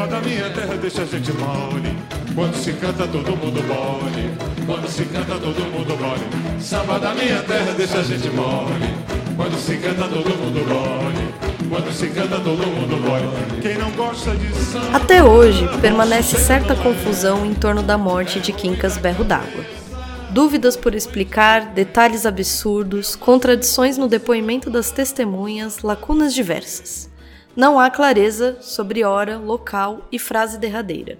Minha terra deixa a gente mole. Quando se canta todo mundo mole. Quando se canta todo mundo mole. Samba da minha terra deixa a gente mole. Quando se canta todo mundo mole. Quando se canta todo mundo. Quem não gosta de samba. Até hoje, permanece certa confusão em torno da morte de Quincas Berro d'Água. Dúvidas por explicar, detalhes absurdos, contradições no depoimento das testemunhas, lacunas diversas. Não há clareza sobre hora, local e frase derradeira.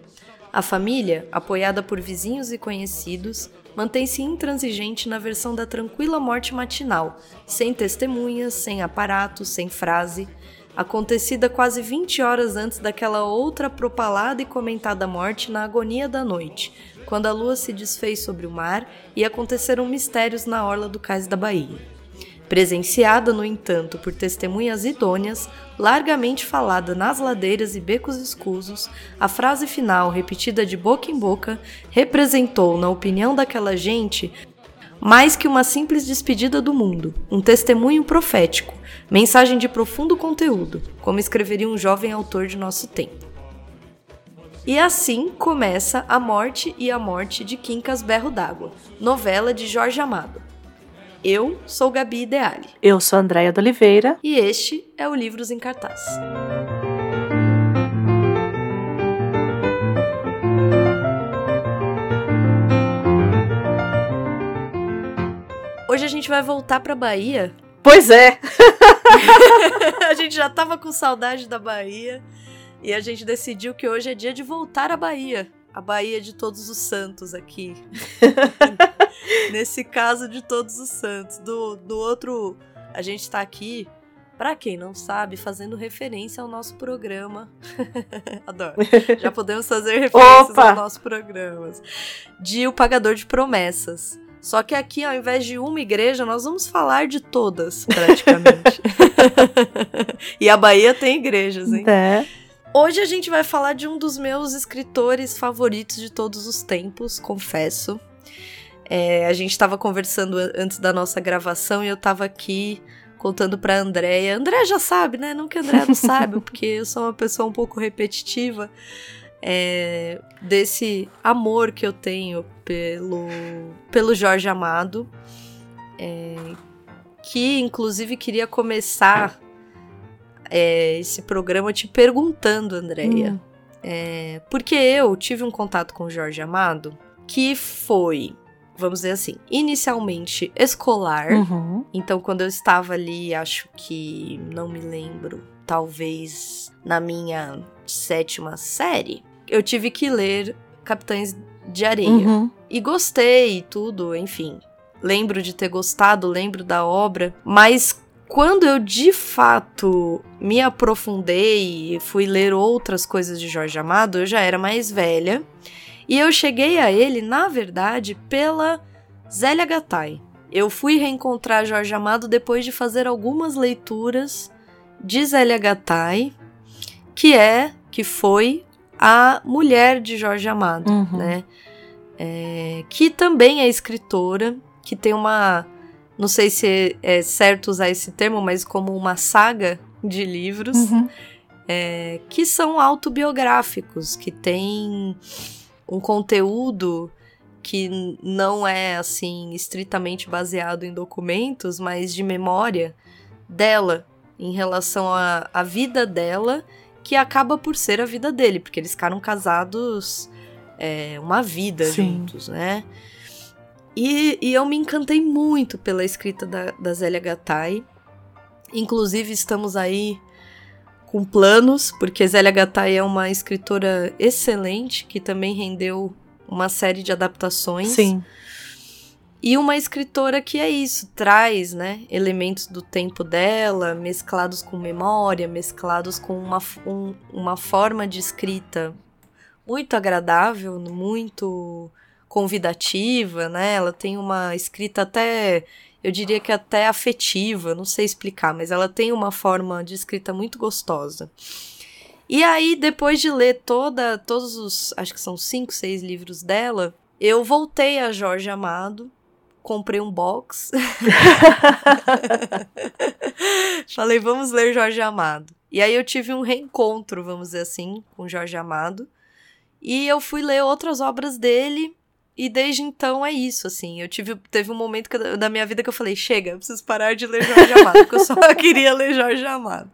A família, apoiada por vizinhos e conhecidos, mantém-se intransigente na versão da tranquila morte matinal, sem testemunhas, sem aparato, sem frase, acontecida quase 20 horas antes daquela outra propalada e comentada morte na agonia da noite, quando a lua se desfez sobre o mar e aconteceram mistérios na orla do cais da Bahia. Presenciada, no entanto, por testemunhas idôneas, largamente falada nas ladeiras e becos escusos, a frase final, repetida de boca em boca, representou, na opinião daquela gente, mais que uma simples despedida do mundo, um testemunho profético, mensagem de profundo conteúdo, como escreveria um jovem autor de nosso tempo. E assim começa A Morte e a Morte de Quincas Berro d'Água, novela de Jorge Amado. Eu sou Gabi Ideale. Eu sou Andréia de Oliveira. E este é o Livros em Cartaz. Hoje a gente vai voltar para Bahia. Pois é. a gente já tava com saudade da Bahia e a gente decidiu que hoje é dia de voltar à Bahia a Bahia de Todos os Santos aqui. Nesse caso de Todos os Santos. Do, do outro, a gente está aqui, para quem não sabe, fazendo referência ao nosso programa. Adoro. Já podemos fazer referências Opa! aos nossos programas. De O Pagador de Promessas. Só que aqui, ao invés de uma igreja, nós vamos falar de todas, praticamente. e a Bahia tem igrejas, hein? É. Hoje a gente vai falar de um dos meus escritores favoritos de todos os tempos, confesso. É, a gente estava conversando antes da nossa gravação e eu estava aqui contando para Andréia. André já sabe, né? Não que a Andréia não saiba, porque eu sou uma pessoa um pouco repetitiva. É, desse amor que eu tenho pelo, pelo Jorge Amado. É, que inclusive queria começar é, esse programa te perguntando, Andréia. Hum. É, porque eu tive um contato com o Jorge Amado que foi, vamos dizer assim, inicialmente escolar. Uhum. Então, quando eu estava ali, acho que não me lembro, talvez na minha sétima série, eu tive que ler Capitães de Areia. Uhum. E gostei e tudo, enfim. Lembro de ter gostado, lembro da obra, mas quando eu de fato me aprofundei e fui ler outras coisas de Jorge Amado, eu já era mais velha. E eu cheguei a ele, na verdade, pela Zélia Gattai. Eu fui reencontrar Jorge Amado depois de fazer algumas leituras de Zélia Gattai, que é, que foi a mulher de Jorge Amado, uhum. né? É, que também é escritora, que tem uma não sei se é certo usar esse termo, mas como uma saga de livros uhum. é, que são autobiográficos, que tem um conteúdo que não é assim estritamente baseado em documentos, mas de memória dela em relação à vida dela, que acaba por ser a vida dele, porque eles ficaram casados é, uma vida Sim. juntos, né? E, e eu me encantei muito pela escrita da, da Zélia Gattai. Inclusive, estamos aí com planos, porque Zélia Gattai é uma escritora excelente, que também rendeu uma série de adaptações. Sim. E uma escritora que é isso, traz, né, elementos do tempo dela, mesclados com memória, mesclados com uma, um, uma forma de escrita muito agradável, muito convidativa, né? Ela tem uma escrita até, eu diria que até afetiva, não sei explicar, mas ela tem uma forma de escrita muito gostosa. E aí, depois de ler toda, todos os, acho que são cinco, seis livros dela, eu voltei a Jorge Amado, comprei um box. Falei, vamos ler Jorge Amado. E aí eu tive um reencontro, vamos dizer assim, com Jorge Amado. E eu fui ler outras obras dele e desde então é isso, assim. Eu tive teve um momento da minha vida que eu falei, chega, eu preciso parar de ler Jorge Amado, porque eu só queria ler Jorge Amado.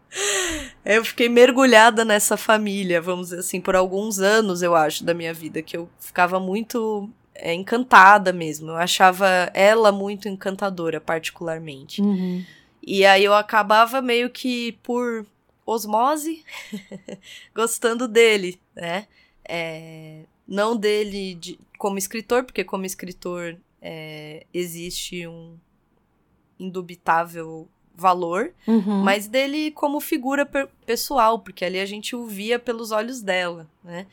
Eu fiquei mergulhada nessa família, vamos dizer assim, por alguns anos, eu acho, da minha vida, que eu ficava muito é, encantada mesmo. Eu achava ela muito encantadora, particularmente. Uhum. E aí eu acabava meio que por osmose gostando dele, né? É, não dele de, como escritor, porque como escritor é, existe um indubitável valor, Uhum. mas dele como figura pessoal, porque ali a gente o via pelos olhos dela, né?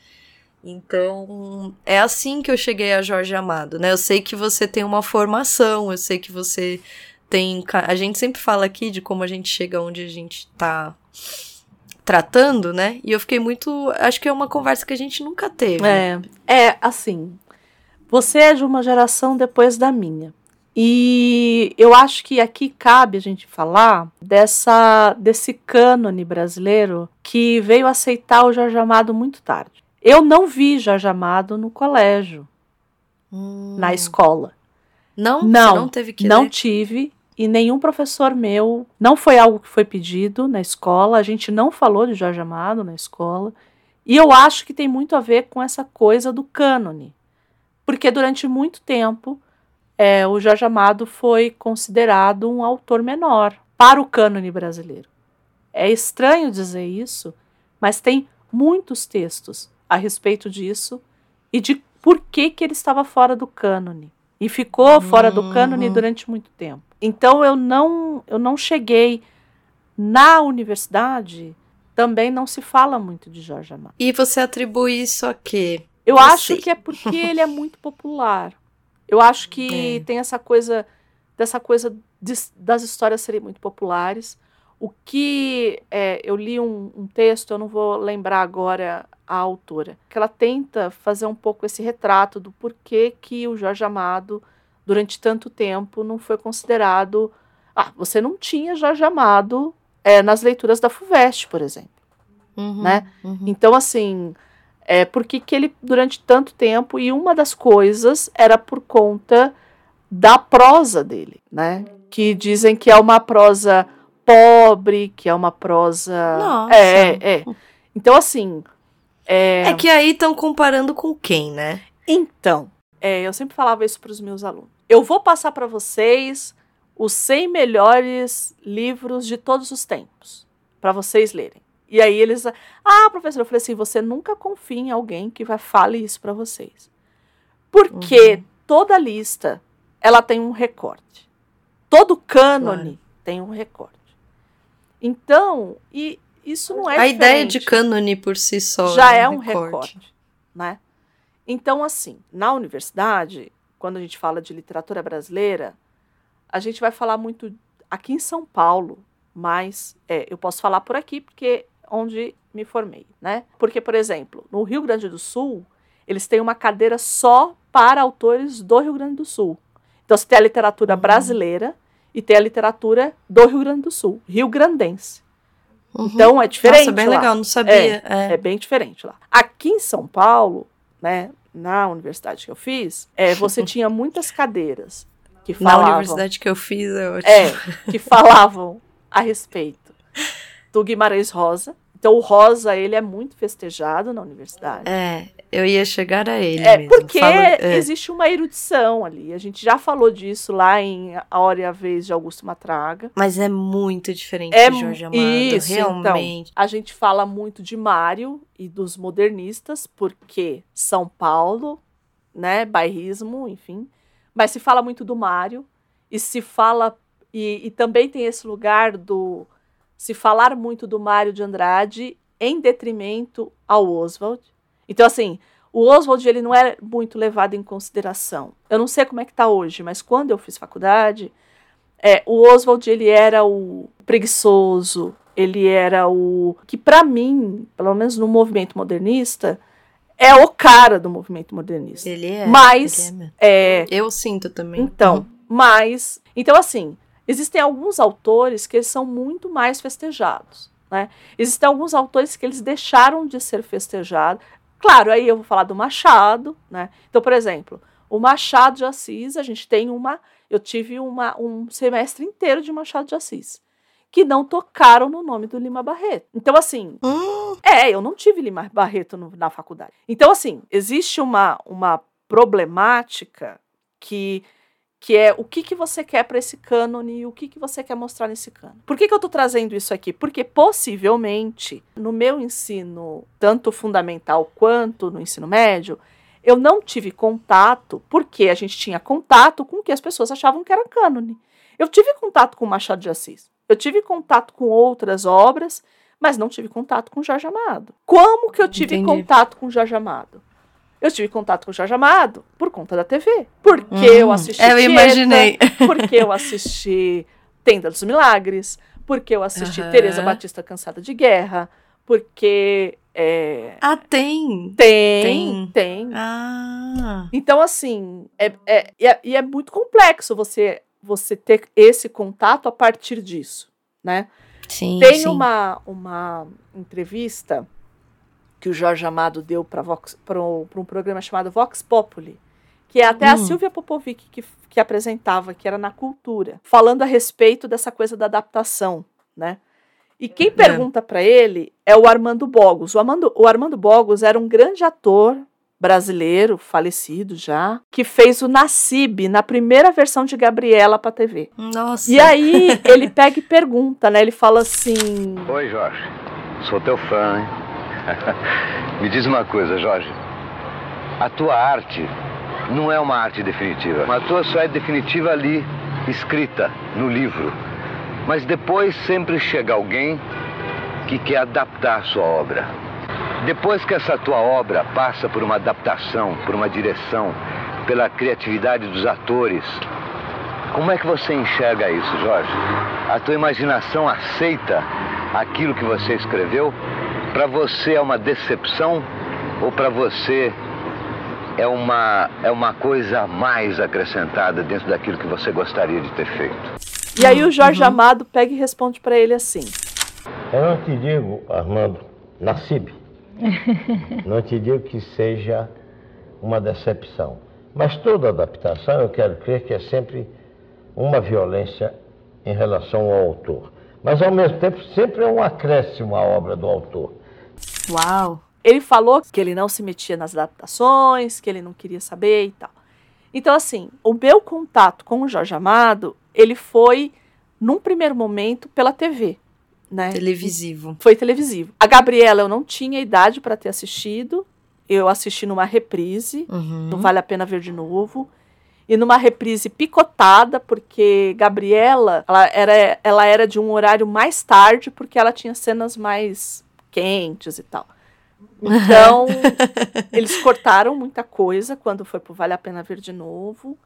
Então, é assim que eu cheguei a Jorge Amado, né? Eu sei que você tem uma formação, eu sei que você tem. A gente sempre fala aqui de como a gente chega onde a gente tá tratando, né? E eu fiquei muito. Acho que é uma conversa que a gente nunca teve. É, é assim. Você é de uma geração depois da minha. E eu acho que aqui cabe a gente falar dessa desse cânone brasileiro que veio aceitar o Jorge Amado muito tarde. Eu não vi Jorge Amado no colégio, Hum. na escola. Não? Não, não teve que não ler? tive e nenhum professor meu, não foi algo que foi pedido na escola, a gente não falou de Jorge Amado na escola. E eu acho que tem muito a ver com essa coisa do cânone. Porque durante muito tempo é, o Jorge Amado foi considerado um autor menor para o cânone brasileiro. É estranho dizer isso, mas tem muitos textos a respeito disso e de por que, que ele estava fora do cânone. E ficou fora do cânone Uhum. durante muito tempo. Então eu não, eu não cheguei na universidade, também não se fala muito de Jorge Amado. E você atribui isso a quê? Eu Eu acho sei. que é porque ele é muito popular. Eu acho que É. tem essa coisa dessa coisa de- das histórias serem muito populares. O que é, eu li um, um texto, eu não vou lembrar agora a autora, que ela tenta fazer um pouco esse retrato do porquê que o Jorge Amado, durante tanto tempo, não foi considerado. Ah, você não tinha Jorge Amado é, nas leituras da FUVEST, por exemplo. Uhum, Né? uhum. Então, assim, é, por que, ele, durante tanto tempo, e uma das coisas era por conta da prosa dele, né? Que dizem que é uma prosa pobre, que é uma prosa. Nossa. É, é, é. Então, assim. É, É que aí estão comparando com quem, né? Então, é, eu sempre falava isso para os meus alunos. Eu vou passar para vocês os 100 melhores livros de todos os tempos, para vocês lerem. E aí eles, ah, professor, eu falei assim, você nunca confia em alguém que vai fale isso para vocês. Porque toda lista, ela tem um recorte. Todo cânone Claro. tem um recorte. Então, e isso não é a ideia de diferente cânone por si só já né, é um recorte, né? Então, assim, na universidade, quando a gente fala de literatura brasileira, a gente vai falar muito aqui em São Paulo, mas é, eu posso falar por aqui porque é onde me formei, né? Porque, por exemplo, no Rio Grande do Sul, eles têm uma cadeira só para autores do Rio Grande do Sul. Então, você tem a literatura Uhum. brasileira e tem a literatura do Rio Grande do Sul, rio grandense. Uhum. Então, é diferente Nossa, bem lá. legal, não sabia. É. É bem diferente lá. Aqui em São Paulo, né, na universidade que eu fiz, é, você tinha muitas cadeiras que Na falavam, universidade que eu fiz, é ótimo. é, que falavam a respeito do Guimarães Rosa. Então o Rosa, ele é muito festejado na universidade. É, eu ia chegar a ele É, mesmo. porque é. existe uma erudição ali. A gente já falou disso lá em A Hora e a Vez de Augusto Matraga. Mas é muito diferente É de Jorge Amado, isso, realmente. Então, a gente fala muito de Mário e dos modernistas, porque São Paulo, né, bairrismo, enfim. Mas se fala muito do Mário e se fala e, e também tem esse lugar do se falar muito do Mário de Andrade em detrimento ao Oswald. Então assim, o Oswald ele não é muito levado em consideração. Eu não sei como é que tá hoje, mas quando eu fiz faculdade, é, o Oswald ele era o preguiçoso, ele era o que para mim, pelo menos no movimento modernista, é o cara do movimento modernista. Ele é. Mas- ele é. É, Eu sinto também. então, mas, então assim, existem alguns autores que eles são muito mais festejados, Né? Existem alguns autores que eles deixaram de ser festejados. Claro, aí eu vou falar do Machado, né? Então, por exemplo, o Machado de Assis, a gente tem uma. Eu tive uma, um semestre inteiro de Machado de Assis que não tocaram no nome do Lima Barreto. Então, assim. Hum. É, eu não tive Lima Barreto no, na faculdade. Então, assim, existe uma, uma problemática que que é o que, que você quer para esse cânone e o que, que você quer mostrar nesse cânone. Por que, que eu estou trazendo isso aqui? Porque possivelmente no meu ensino, tanto fundamental quanto no ensino médio, eu não tive contato, porque a gente tinha contato com o que as pessoas achavam que era cânone. Eu tive contato com Machado de Assis, eu tive contato com outras obras, mas não tive contato com Jorge Amado. Como que eu tive Entendi. contato com Jorge Amado? Eu tive contato com o Jorge Amado por conta da TV. Porque Hum, eu assisti. eu Tieta, imaginei. Porque eu assisti Tenda dos Milagres. Porque eu assisti Aham. Tereza Batista Cansada de Guerra. Porque. é, Ah, tem. tem, Tem. tem. Ah. Então, assim, é, é, e é, e é muito complexo você, você ter esse contato a partir disso, né? Sim. Tem sim. uma, uma entrevista que o Jorge Amado deu para um programa chamado Vox Populi, que é até a Hum. Silvia Popovic que, que apresentava, que era na cultura, falando a respeito dessa coisa da adaptação, né? E quem pergunta para ele é o Armando Bogos. O Armando, o Armando Bogos era um grande ator brasileiro, falecido já, que fez o Nassib na primeira versão de Gabriela para TV. Nossa. E aí ele pega e pergunta, né? Ele fala assim: Oi, Jorge. Sou teu fã, hein? Me diz uma coisa, Jorge. A tua arte não é uma arte definitiva. A tua só é definitiva ali, escrita no livro. Mas depois sempre chega alguém que quer adaptar a sua obra. Depois que essa tua obra passa por uma adaptação, por uma direção, pela criatividade dos atores, como é que você enxerga isso, Jorge? A tua imaginação aceita aquilo que você escreveu? Para você é uma decepção ou para você é uma, é uma coisa a mais acrescentada dentro daquilo que você gostaria de ter feito? E aí o Jorge Amado pega e responde para ele assim: Eu não te digo, Armando, Nassib, não te digo que seja uma decepção. Mas toda adaptação, eu quero crer que é sempre uma violência em relação ao autor. Mas, ao mesmo tempo, sempre é um acréscimo à obra do autor. Uau. Ele falou que ele não se metia nas adaptações, que ele não queria saber e tal. Então, assim, o meu contato com o Jorge Amado, ele foi, num primeiro momento, pela TV, né? Televisivo. Foi televisivo. A Gabriela eu não tinha idade para ter assistido. Eu assisti numa reprise, Uhum. não vale a pena ver de novo. E numa reprise picotada, porque Gabriela, ela era, ela era de um horário mais tarde, porque ela tinha cenas mais quentes e tal. Então, eles cortaram muita coisa quando foi pro Vale a Pena Ver de novo.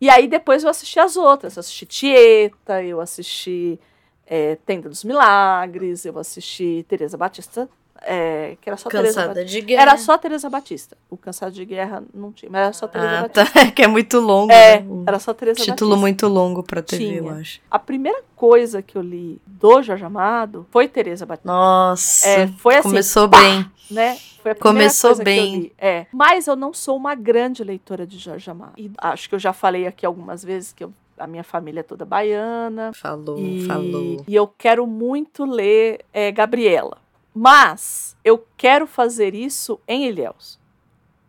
E aí depois eu assisti as outras. Eu assisti Tieta, eu assisti é, Tenda dos Milagres, eu assisti Tereza Batista, é, que era só Cansada Batista. de guerra. Era só Tereza Batista. O Cansado de Guerra não tinha, mas era só Tereza Ah, Batista. tá. que é muito longo. É, né? Era só Tereza Título Batista. muito longo pra TV, Tinha. eu acho. A primeira coisa que eu li do Jorge Amado foi Tereza Batista. Nossa. É, foi assim, Começou pá! bem. né? Foi a primeira Começou coisa que eu bem. li. É. Mas eu não sou uma grande leitora de Jorge Amado. E acho que eu já falei aqui algumas vezes que eu- a minha família é toda baiana. Falou, E, falou. e eu quero muito ler é, Gabriela. Mas eu quero fazer isso em Ilhéus.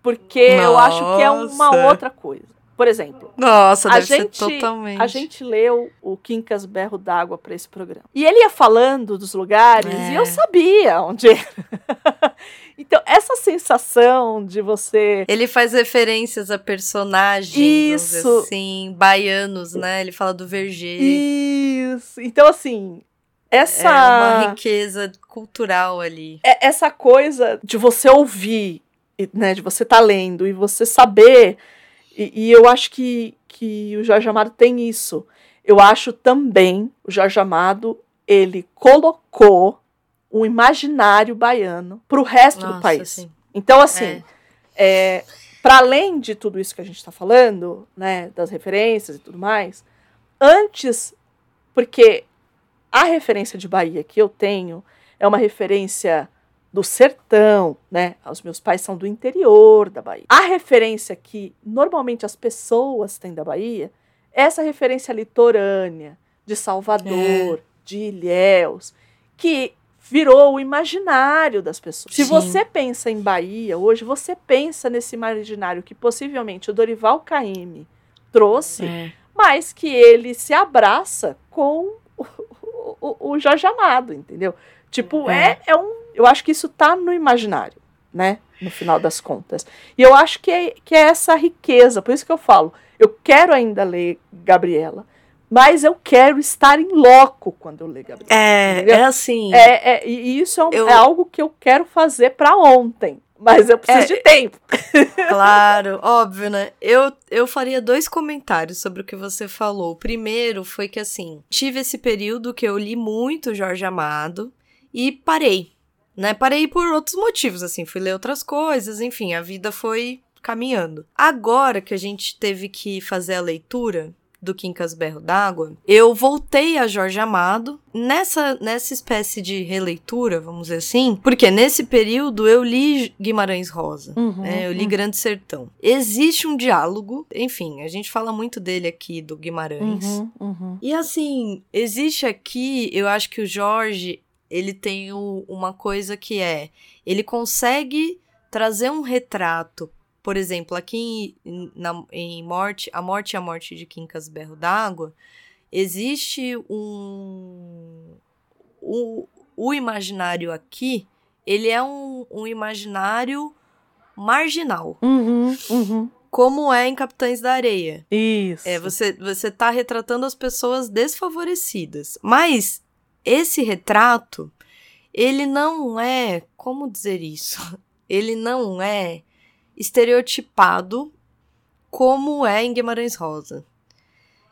Porque eu acho que é uma Nossa. outra coisa. Por exemplo, Nossa, a deve gente, ser totalmente. a gente leu o Quincas Berro d'Água para esse programa. E ele ia falando dos lugares É. e eu sabia onde era. então, essa sensação de você. Ele faz referências a personagens, Isso. assim, baianos, né? Ele fala do Verger. Isso. Então, assim, essa. É uma riqueza cultural ali. é- essa coisa de você ouvir, né, de você estar lendo e você saber, e, e eu acho que, que o Jorge Amado tem isso. Eu acho também, o Jorge Amado, ele colocou o imaginário baiano para o resto do Nossa, país. sim. Então, assim, é, para além de tudo isso que a gente está falando, né, das referências e tudo mais, antes, porque a referência de Bahia que eu tenho é uma referência do sertão, né? Os meus pais são do interior da Bahia. A referência que normalmente as pessoas têm da Bahia é essa referência litorânea de Salvador, é. de Ilhéus, que virou o imaginário das pessoas. Sim. Se você pensa em Bahia hoje, você pensa nesse imaginário que possivelmente o Dorival Caymmi trouxe, é. mas que ele se abraça com o, o, Jorge Amado, entendeu? Tipo, é. é, é um. Eu acho que isso tá no imaginário, né? No final das contas. E eu acho que é, que é essa riqueza, por isso que eu falo, eu quero ainda ler Gabriela mas eu quero estar em loco quando eu ler Gabriela. É, entendeu? é assim. É, é, e isso é, um, eu... é algo que eu quero fazer para ontem. Mas eu preciso é, de tempo. Claro, óbvio, né? Eu, eu faria dois comentários sobre o que você falou. O primeiro foi que, assim, tive esse período que eu li muito Jorge Amado e parei, né? Parei por outros motivos, assim, fui ler outras coisas, enfim, a vida foi caminhando. Agora que a gente teve que fazer a leitura, do Quincas Berro d'Água, eu voltei a Jorge Amado nessa, nessa espécie de releitura, vamos dizer assim, porque nesse período eu li Guimarães Rosa, uhum, né, eu li uhum. Grande Sertão. Existe um diálogo, enfim, a gente fala muito dele aqui, do Guimarães. Uhum, uhum. e assim, existe aqui, eu acho que o Jorge, ele tem o, uma coisa que é, ele consegue trazer um retrato por exemplo, aqui em, na, em Morte, A Morte e a Morte de Quincas Berro d'Água, existe um. O, o imaginário aqui, ele é um, um imaginário marginal. Uhum, uhum. Como é em Capitães da Areia. Isso. É, você, você tá retratando as pessoas desfavorecidas. Mas esse retrato, ele não é. Como dizer isso? Ele não é estereotipado como é em Guimarães Rosa.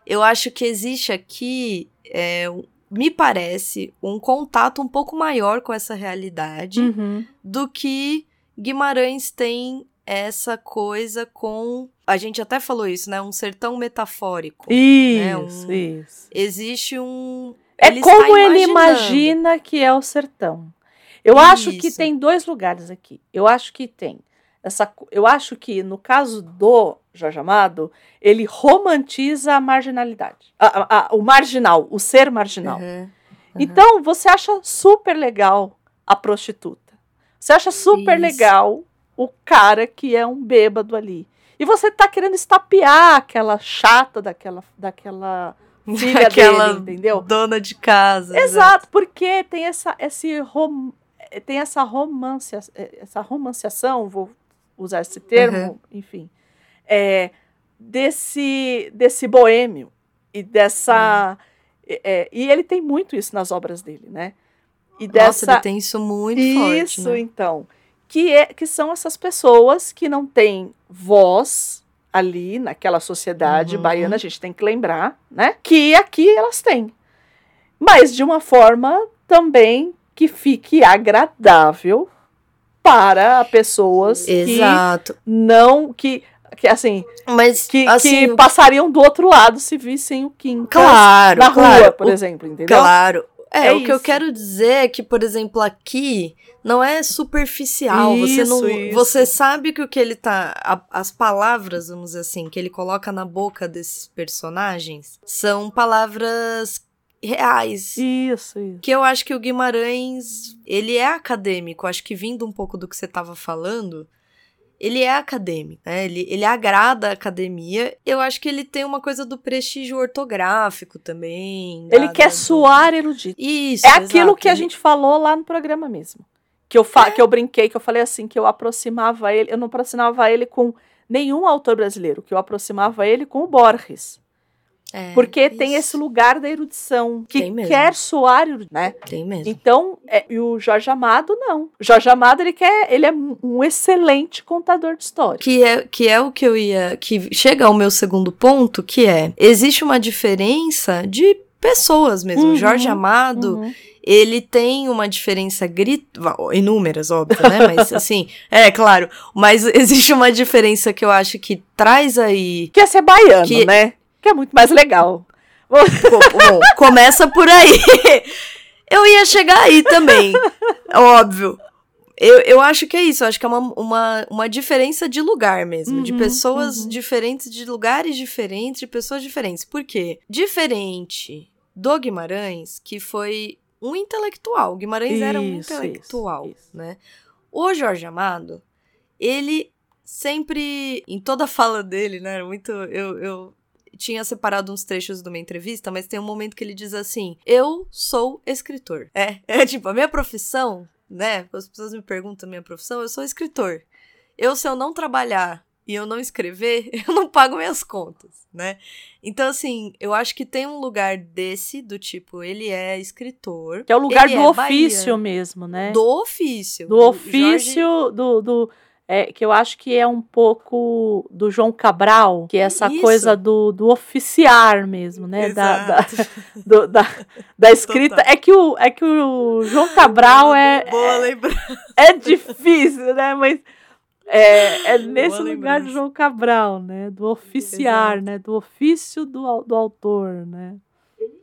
Eu acho que existe aqui, é, me parece, um contato um pouco maior com essa realidade uhum. do que Guimarães tem essa coisa com. A gente até falou isso, né? Um sertão metafórico. Isso, né? um, isso. Existe um. É ele como ele imagina que é o sertão. Eu isso. acho que tem dois lugares aqui. Eu acho que tem essa, eu acho que no caso do Jorge Amado, ele romantiza a marginalidade. A, a, a, o marginal, o ser marginal. Uhum, uhum. Então, você acha super legal a prostituta. Você acha super Isso. legal o cara que é um bêbado ali. E você tá querendo estapear aquela chata daquela, daquela filha aquela dele, entendeu? Dona de casa. Exato, porque tem essa, esse rom, tem essa romance, essa romanciação, vou usar esse termo, uhum. enfim, é, desse, desse boêmio e dessa. Uhum. É, e ele tem muito isso nas obras dele, né? E dessa, Nossa, ele tem isso muito isso, forte. Isso, né? então. Que, é, que são essas pessoas que não têm voz ali naquela sociedade uhum. baiana, a gente tem que lembrar, né? Que aqui elas têm. Mas de uma forma também que fique agradável para pessoas Exato. que não que que assim, mas que, assim, que passariam do outro lado se vissem o Kim claro, na claro, rua, por o, exemplo, entendeu? Claro. É, é o isso. que eu quero dizer é que, por exemplo, aqui não é superficial. Isso, você não, isso. você sabe que o que ele tá, a, as palavras, vamos dizer assim, que ele coloca na boca desses personagens são palavras reais. Isso, isso. Que eu acho que o Guimarães, ele é acadêmico. Acho que vindo um pouco do que você estava falando, ele é acadêmico, né? Ele, ele agrada a academia. Eu acho que ele tem uma coisa do prestígio ortográfico também. Ele quer suar erudito. Isso. É aquilo que a gente falou lá no programa mesmo. Que eu, fa é. que eu brinquei, que eu falei assim, que eu aproximava ele, eu não aproximava ele com nenhum autor brasileiro, que eu aproximava ele com o Borges. É, porque isso. tem esse lugar da erudição que quer soar, né? Tem mesmo. Então, é, e o Jorge Amado não. O Jorge Amado ele quer, ele é um excelente contador de história. Que é que é o que eu ia que chega ao meu segundo ponto, que é existe uma diferença de pessoas mesmo. Uhum, Jorge Amado uhum ele tem uma diferença grito inúmeras, óbvio, né? Mas assim, é claro, mas existe uma diferença que eu acho que traz aí que é ser baiano, que, né? Que é muito mais legal. Bom, começa por aí. Eu ia chegar aí também, óbvio. Eu, eu acho que é isso, eu acho que é uma, uma, uma diferença de lugar mesmo, de Uhum, pessoas uhum. diferentes, de lugares diferentes, de pessoas diferentes. Por quê? Diferente do Guimarães, que foi um intelectual. O Guimarães era um Isso, intelectual, isso, isso. né? O Jorge Amado, ele sempre, em toda a fala dele, né, era muito, eu, eu tinha separado uns trechos de uma entrevista, mas tem um momento que ele diz assim, eu sou escritor. É, é tipo, a minha profissão, né, quando as pessoas me perguntam a minha profissão, eu sou escritor. Eu, se eu não trabalhar e eu não escrever, eu não pago minhas contas, né? Então, assim, eu acho que tem um lugar desse, do tipo, ele é escritor. Que é o lugar do é ofício mesmo, né? Do ofício. do O Jorge- ofício do, do é, que eu acho que é um pouco do João Cabral, que é essa Isso. coisa do, do oficiar mesmo, né? Da, da, do- da, da escrita. Total. É que, o, é que o João Cabral é, Boa lembrança. é difícil, né? Mas é, é nesse Boa lugar do. João Cabral, né? Do oficiar, Exato. né? Do ofício do, do autor, né?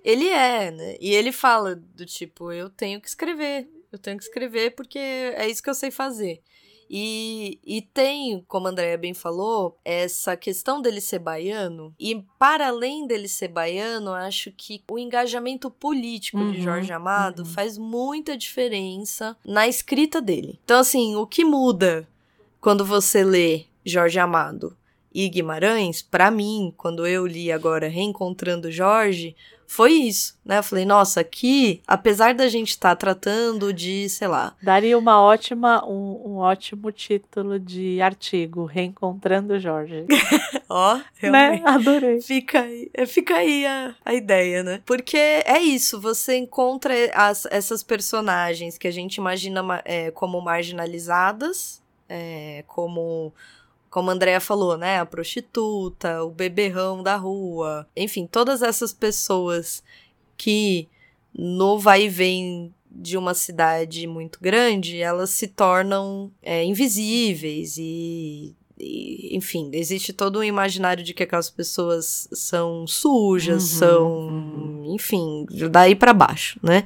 Ele é, né? E ele fala do tipo, eu tenho que escrever. Eu tenho que escrever porque é isso que eu sei fazer. E, e tem, como a Andrea bem falou, essa questão dele ser baiano. E para além dele ser baiano, acho que o engajamento político de Uhum, Jorge Amado uhum. faz muita diferença na escrita dele. Então, assim, o que muda quando você lê Jorge Amado e Guimarães, pra mim, quando eu li agora Reencontrando Jorge, foi isso, né? Eu falei, nossa, aqui, apesar da gente estar tratando de, sei lá, Daria uma ótima, um, um ótimo título de artigo, Reencontrando Jorge. ó, né? realmente. Adorei. Fica aí, é, fica aí a, a ideia, né? Porque é isso, você encontra as- essas personagens que a gente imagina ma- é, como marginalizadas, é, como como a Andrea falou, né? A prostituta, o beberrão da rua, enfim, todas essas pessoas que no vai e vem de uma cidade muito grande, elas se tornam é, invisíveis e, e, enfim, existe todo um imaginário de que aquelas pessoas são sujas, Uhum, são, enfim, daí pra baixo, né?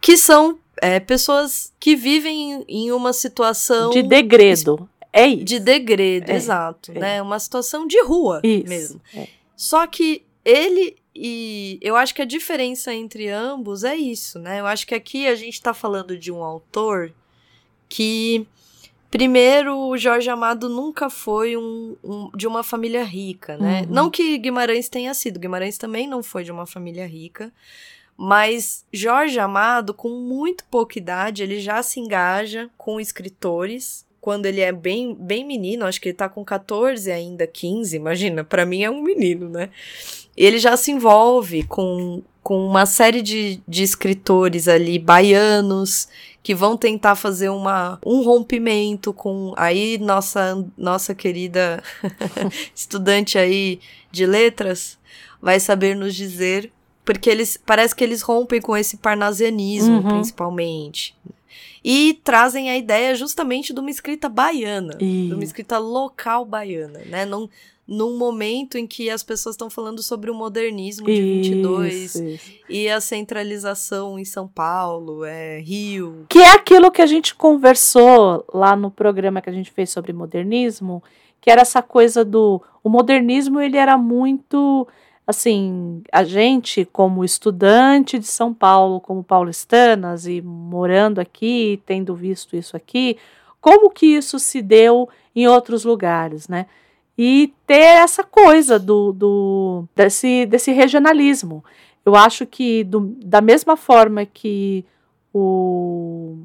Que são é, pessoas que vivem em- em uma situação De degredo. É isso. de degredo, É, exato, é. né? Uma situação de rua Isso, mesmo. é. Só que ele e eu acho que a diferença entre ambos é isso, né? Eu acho que aqui a gente tá falando de um autor que primeiro o Jorge Amado nunca foi um, um- de uma família rica, né? Uhum. Não que Guimarães tenha sido, Guimarães também não foi de uma família rica. Mas Jorge Amado, com muito pouca idade, ele já se engaja com escritores. Quando ele é bem, bem menino, acho que ele tá com 14 ainda, 15, imagina, pra mim é um menino, né? Ele já se envolve com, com uma série de, de escritores ali, baianos, que vão tentar fazer uma, um rompimento com. Aí, nossa, nossa querida estudante aí de letras vai saber nos dizer porque eles parece que eles rompem com esse parnasianismo, Uhum. principalmente. E trazem a ideia justamente de uma escrita baiana, de uma escrita local baiana, né? Num, num momento em que as pessoas estão falando sobre o modernismo de 22 Isso, isso. e a centralização em São Paulo, é, Rio. Que é aquilo que a gente conversou lá no programa que a gente fez sobre modernismo, que era essa coisa do o modernismo ele era muito assim, a gente como estudante de São Paulo, como paulistanas e morando aqui, tendo visto isso aqui, como que isso se deu em outros lugares, né? E ter essa coisa do, do desse, desse regionalismo. Eu acho que do- da mesma forma que o,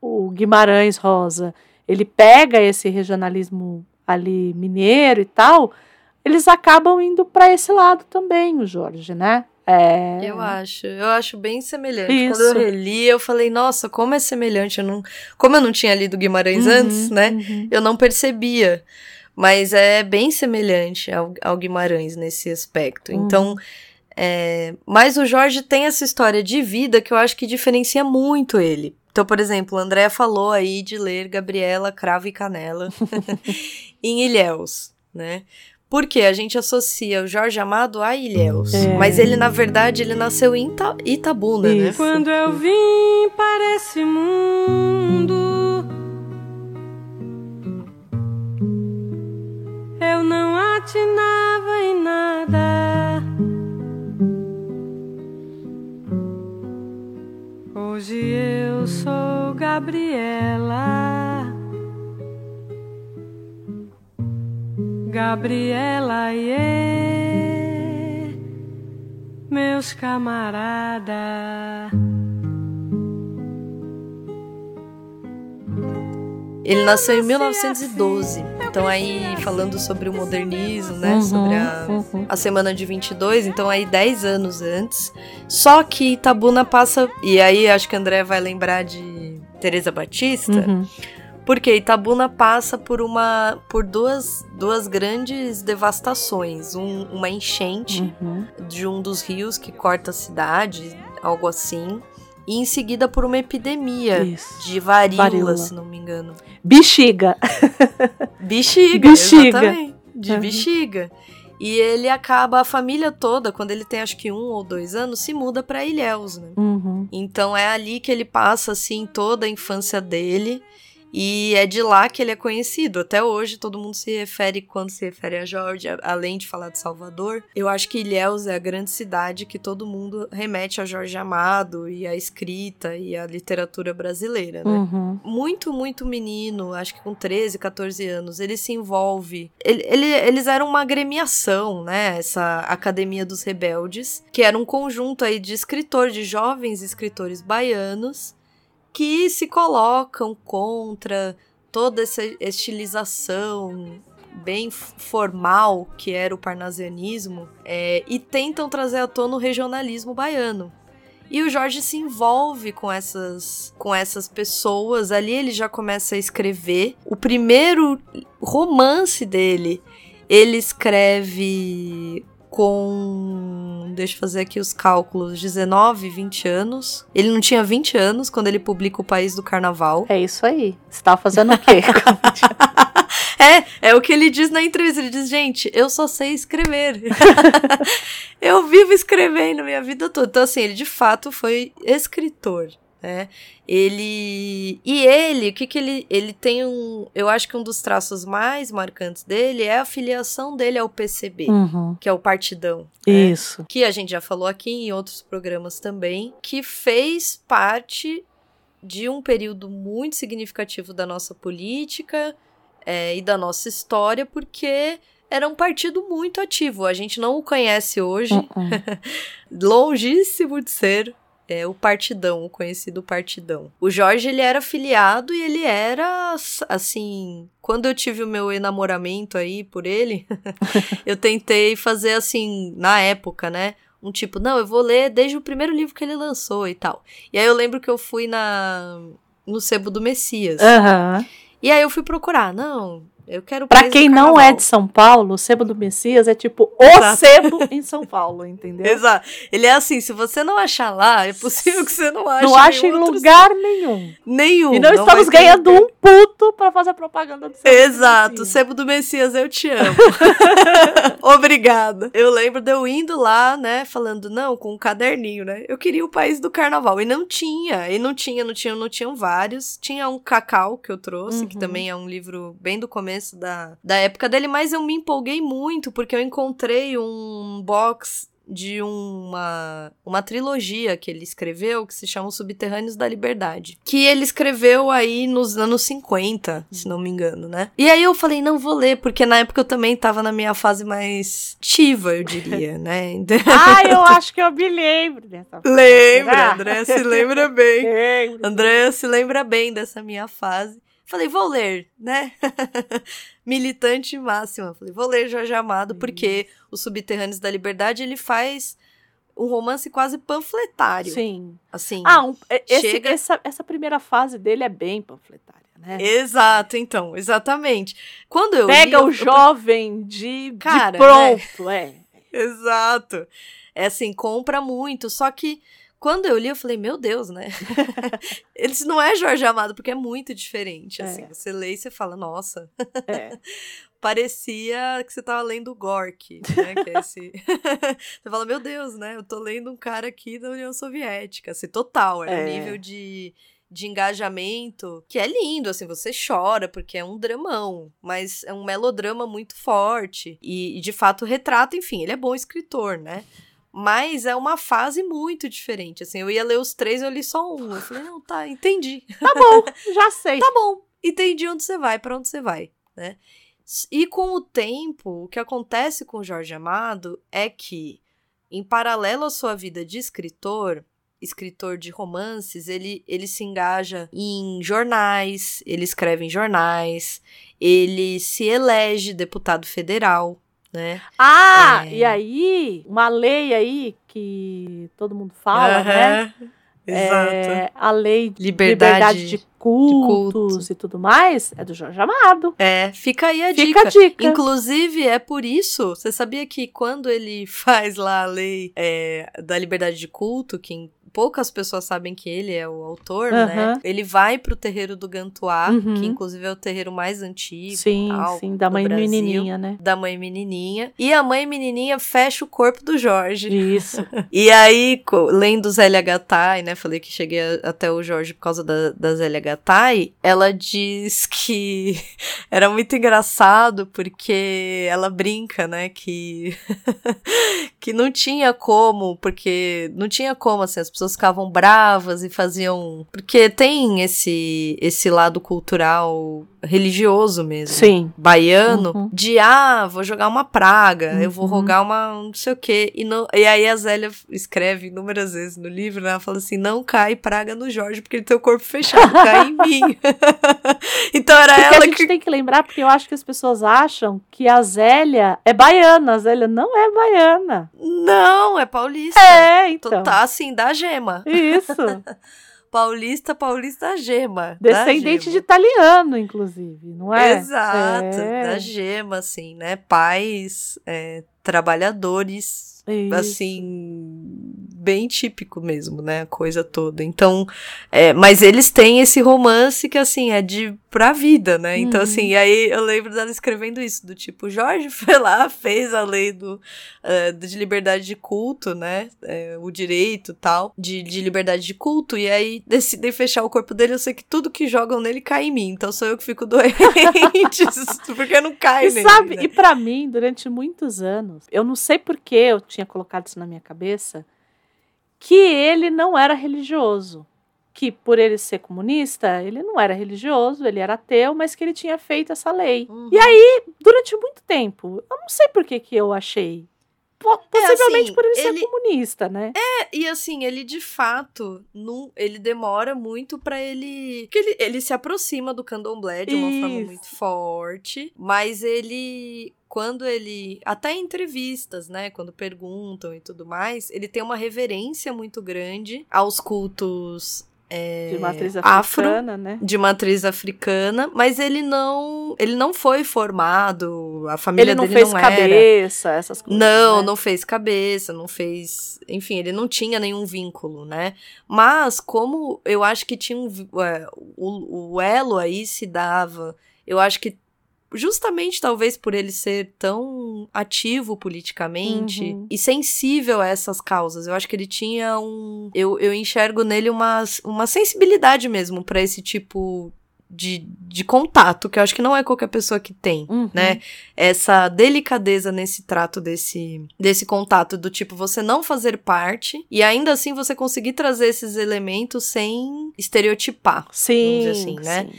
o Guimarães Rosa ele pega esse regionalismo ali mineiro e tal, eles acabam indo para esse lado também, o Jorge, né? É, Eu acho, eu acho bem semelhante. Isso. Quando eu reli, eu falei, nossa, como é semelhante. Eu não, como eu não tinha lido Guimarães Uhum, antes, né? uhum. Eu não percebia. Mas é bem semelhante ao, ao Guimarães nesse aspecto. Uhum. Então, é, mas o Jorge tem essa história de vida que eu acho que diferencia muito ele. Então, por exemplo, a Andrea falou aí de ler Gabriela Cravo e Canela em Ilhéus, né? Porque a gente associa o Jorge Amado a Ilhéus. É. Mas ele, na verdade, ele nasceu em Ita Itabuna, né? Isso. Quando eu vim para esse mundo, eu não atinava em nada. Hoje eu sou Gabriela. Gabriela, e meus camaradas. Ele nasceu em 1912. Então aí, falando sobre o modernismo, né? Uhum, sobre a, uhum. a semana de 22. Então aí, 10 anos antes. Só que Itabuna passa... E aí, acho que André vai lembrar de Teresa Batista. Uhum. Porque Itabuna passa por uma por duas, duas grandes devastações. Um- uma enchente Uhum. de um dos rios que corta a cidade, algo assim. E em seguida por uma epidemia Isso. de varíola, Varíola. se não me engano. Bexiga. Bexiga, Bexiga. exatamente. De Uhum. bexiga. E ele acaba, a família toda, quando ele tem acho que um ou dois anos, se muda pra Ilhéus, né? Uhum. Então é ali que ele passa, assim, toda a infância dele. E é de lá que ele é conhecido. Até hoje, todo mundo se refere, quando se refere a Jorge, além de falar de Salvador. Eu acho que Ilhéus é a grande cidade que todo mundo remete a Jorge Amado e a escrita e a literatura brasileira, né? Uhum. muito, muito menino, acho que com 13, 14 anos, ele se envolve. Ele, ele- eles eram uma agremiação, né? Essa Academia dos Rebeldes, que era um conjunto aí de escritores, de jovens escritores baianos, que se colocam contra toda essa estilização bem formal que era o parnasianismo é, e tentam trazer à tona o regionalismo baiano. E o Jorge se envolve com essas, com essas pessoas. Ali ele já começa a escrever. O primeiro romance dele, ele escreve com. Deixa eu fazer aqui os cálculos: 19, 20 anos. Ele não tinha 20 anos quando ele publica O País do Carnaval. É isso aí. Você tava fazendo o quê? É, é o que ele diz na entrevista. Ele diz, gente, eu só sei escrever. eu vivo escrevendo minha vida toda. Então, assim, ele de fato foi escritor, né? Ele. E ele, o que que ele. Ele tem um. Eu acho que um dos traços mais marcantes dele é a filiação dele ao PCB, Uhum. que é o Partidão. né? Isso. que a gente já falou aqui em outros programas também, que fez parte de um período muito significativo da nossa política é, e da nossa história, porque era um partido muito ativo. A gente não o conhece hoje, Uhum. longíssimo de ser. É o Partidão, o conhecido Partidão. O Jorge, ele era filiado e ele era, assim... Quando eu tive o meu enamoramento aí por ele, eu tentei fazer, assim, na época, né? Um tipo, não, eu vou ler desde o primeiro livro que ele lançou e tal. E aí eu lembro que eu fui na no Sebo do Messias. Aham. E aí eu fui procurar, não, eu quero do quem não é de São Paulo, o sebo do Messias é tipo o Exato. sebo em São Paulo, entendeu? Exato. Ele é assim, se você não achar lá, é possível que você não ache Não acha em lugar nenhum. nenhum. E não, vai estamos ganhando um puto pra fazer propaganda do sebo do Exato, Messias. Sebo do Messias, eu te amo. Obrigada. Eu lembro de eu indo lá, né, falando, não, com um caderninho, né? Eu queria o país do carnaval. E não tinha, e não tinha, não tinha, não tinham vários. Tinha um Cacau que eu trouxe, que Uhum. também é um livro bem do começo da, da época dele, mas eu me empolguei muito, porque eu encontrei um box de uma, uma trilogia que ele escreveu, que se chama Os Subterrâneos da Liberdade. Que ele escreveu aí nos anos 50, se não me engano, né? E aí eu falei, não vou ler, porque na época eu também tava na minha fase mais ativa, eu diria, né? Ah, eu acho que eu me lembro dessa Lembra, Será? André se lembra bem. Lembro. André se lembra bem dessa minha fase. Falei, vou ler, né? Militante máxima. Falei, vou ler Jorge Amado, porque Os Subterrâneos da Liberdade, ele faz um romance quase panfletário. Sim. Assim. Ah, um- esse- Chega- essa, essa primeira fase dele é bem panfletária, né? Exato, então, exatamente. Quando eu li, Pega eu- o eu jovem de, de Cara, pronto, é. Exato. É assim, compra muito. Só que quando eu li, eu falei, meu Deus, né? Eles não é Jorge Amado, porque é muito diferente. Assim, É. você lê e você fala, nossa. é. parecia que você tava lendo Gork, né? Que é esse... você fala, meu Deus, né? Eu tô lendo um cara aqui da União Soviética. Assim, total, era É. um nível de, de engajamento que é lindo, assim, você chora, porque é um dramão, mas é um melodrama muito forte. E, e, de fato retrata, enfim, ele é bom escritor, né? Mas é uma fase muito diferente. Assim, eu ia ler os três, eu li só um. Eu falei, não, tá, entendi. Tá bom, já sei. Tá bom, entendi onde você vai, para onde você vai, né? E com o tempo, o que acontece com o Jorge Amado é que, em paralelo à sua vida de escritor, escritor de romances, ele, ele se engaja em jornais, ele escreve em jornais, ele se elege deputado federal, né? Ah, É. e aí, uma lei aí que todo mundo fala, né? Exato. É, a lei de Liberdade liberdade, de, cultos e tudo mais é do Jorge Amado. É, fica aí a Fica dica. a dica. Inclusive, é por isso, você sabia que quando ele faz lá a lei é, da liberdade de culto, que em- poucas pessoas sabem que ele é o autor, né? Aham. Ele vai pro terreiro do Gantuá, Uhum. que inclusive é o terreiro mais antigo. Sim, tal, sim, da mãe Brasil, menininha, né? Da mãe menininha. E a mãe menininha fecha o corpo do Jorge. Isso. E aí, lendo Zélia Gattai, né? Falei que cheguei até o Jorge por causa da, da Zélia Gattai. Ela diz que era muito engraçado porque ela brinca, né? Que, que não tinha como, porque não tinha como, assim, as pessoas ficavam bravas e faziam. Porque tem esse, esse lado cultural religioso mesmo Sim. baiano Uhum. de ah, vou jogar uma praga, eu vou Uhum. rogar uma não sei o quê. E, não, e aí a Zélia escreve inúmeras vezes no livro, né? Ela fala assim: não cai praga no Jorge, porque ele tem o corpo fechado, cai em mim. então era Porque a ela gente que. tem que lembrar, porque eu acho que as pessoas acham que a Zélia é baiana. A Zélia não é baiana. Não, é paulista. É, então. Tá assim, da gema. Isso. Paulista, paulista gema. Descendente de gema. italiano, inclusive, não é? Exato, É. da gema, assim, né? Pais é, trabalhadores Isso. assim, bem típico mesmo, né? A coisa toda. Então, é, mas eles têm esse romance que, assim, é de pra vida, né? Então, Uhum. assim, e aí eu lembro dela escrevendo isso, do tipo, Jorge foi lá, fez a lei do, eh, de liberdade de culto, né? Eh, o direito tal, de, de liberdade de culto, e aí decidem fechar o corpo dele, eu sei que tudo que jogam nele cai em mim, então sou eu que fico doente, porque não cai E nele, sabe, né? e pra mim, durante muitos anos, eu não sei por que eu tinha colocado isso na minha cabeça, que ele não era religioso. Que por ele ser comunista, ele não era religioso, ele era ateu, mas que ele tinha feito essa lei. Uhum. E aí, durante muito tempo, eu não sei por que, que eu achei. Po- Possivelmente assim, por ele, ele- ser comunista, né? E assim, ele de fato, não, ele demora muito pra ele. Porque ele, ele se aproxima do candomblé de uma forma Isso. muito forte, mas ele. Quando ele. Até em entrevistas, né? Quando perguntam e tudo mais, ele tem uma reverência muito grande aos cultos. é, De matriz afro, africana, né? de matriz africana, mas ele não, ele não foi formado, a família Ele não dele fez não era. cabeça, essas coisas. Não, né? não fez cabeça, não fez. Enfim, ele não tinha nenhum vínculo, né? Mas, como eu acho que tinha um. é, o, o elo aí se dava. Eu acho que justamente talvez por ele ser tão ativo politicamente Uhum. e sensível a essas causas. Eu acho que ele tinha um. Eu, eu enxergo nele uma, uma sensibilidade mesmo para esse tipo. De, de contato, que eu acho que não é qualquer pessoa que tem Uhum. né? Essa delicadeza nesse trato desse, desse contato, do tipo você não fazer parte e ainda assim você conseguir trazer esses elementos sem estereotipar. Sim, dizer assim, né? sim.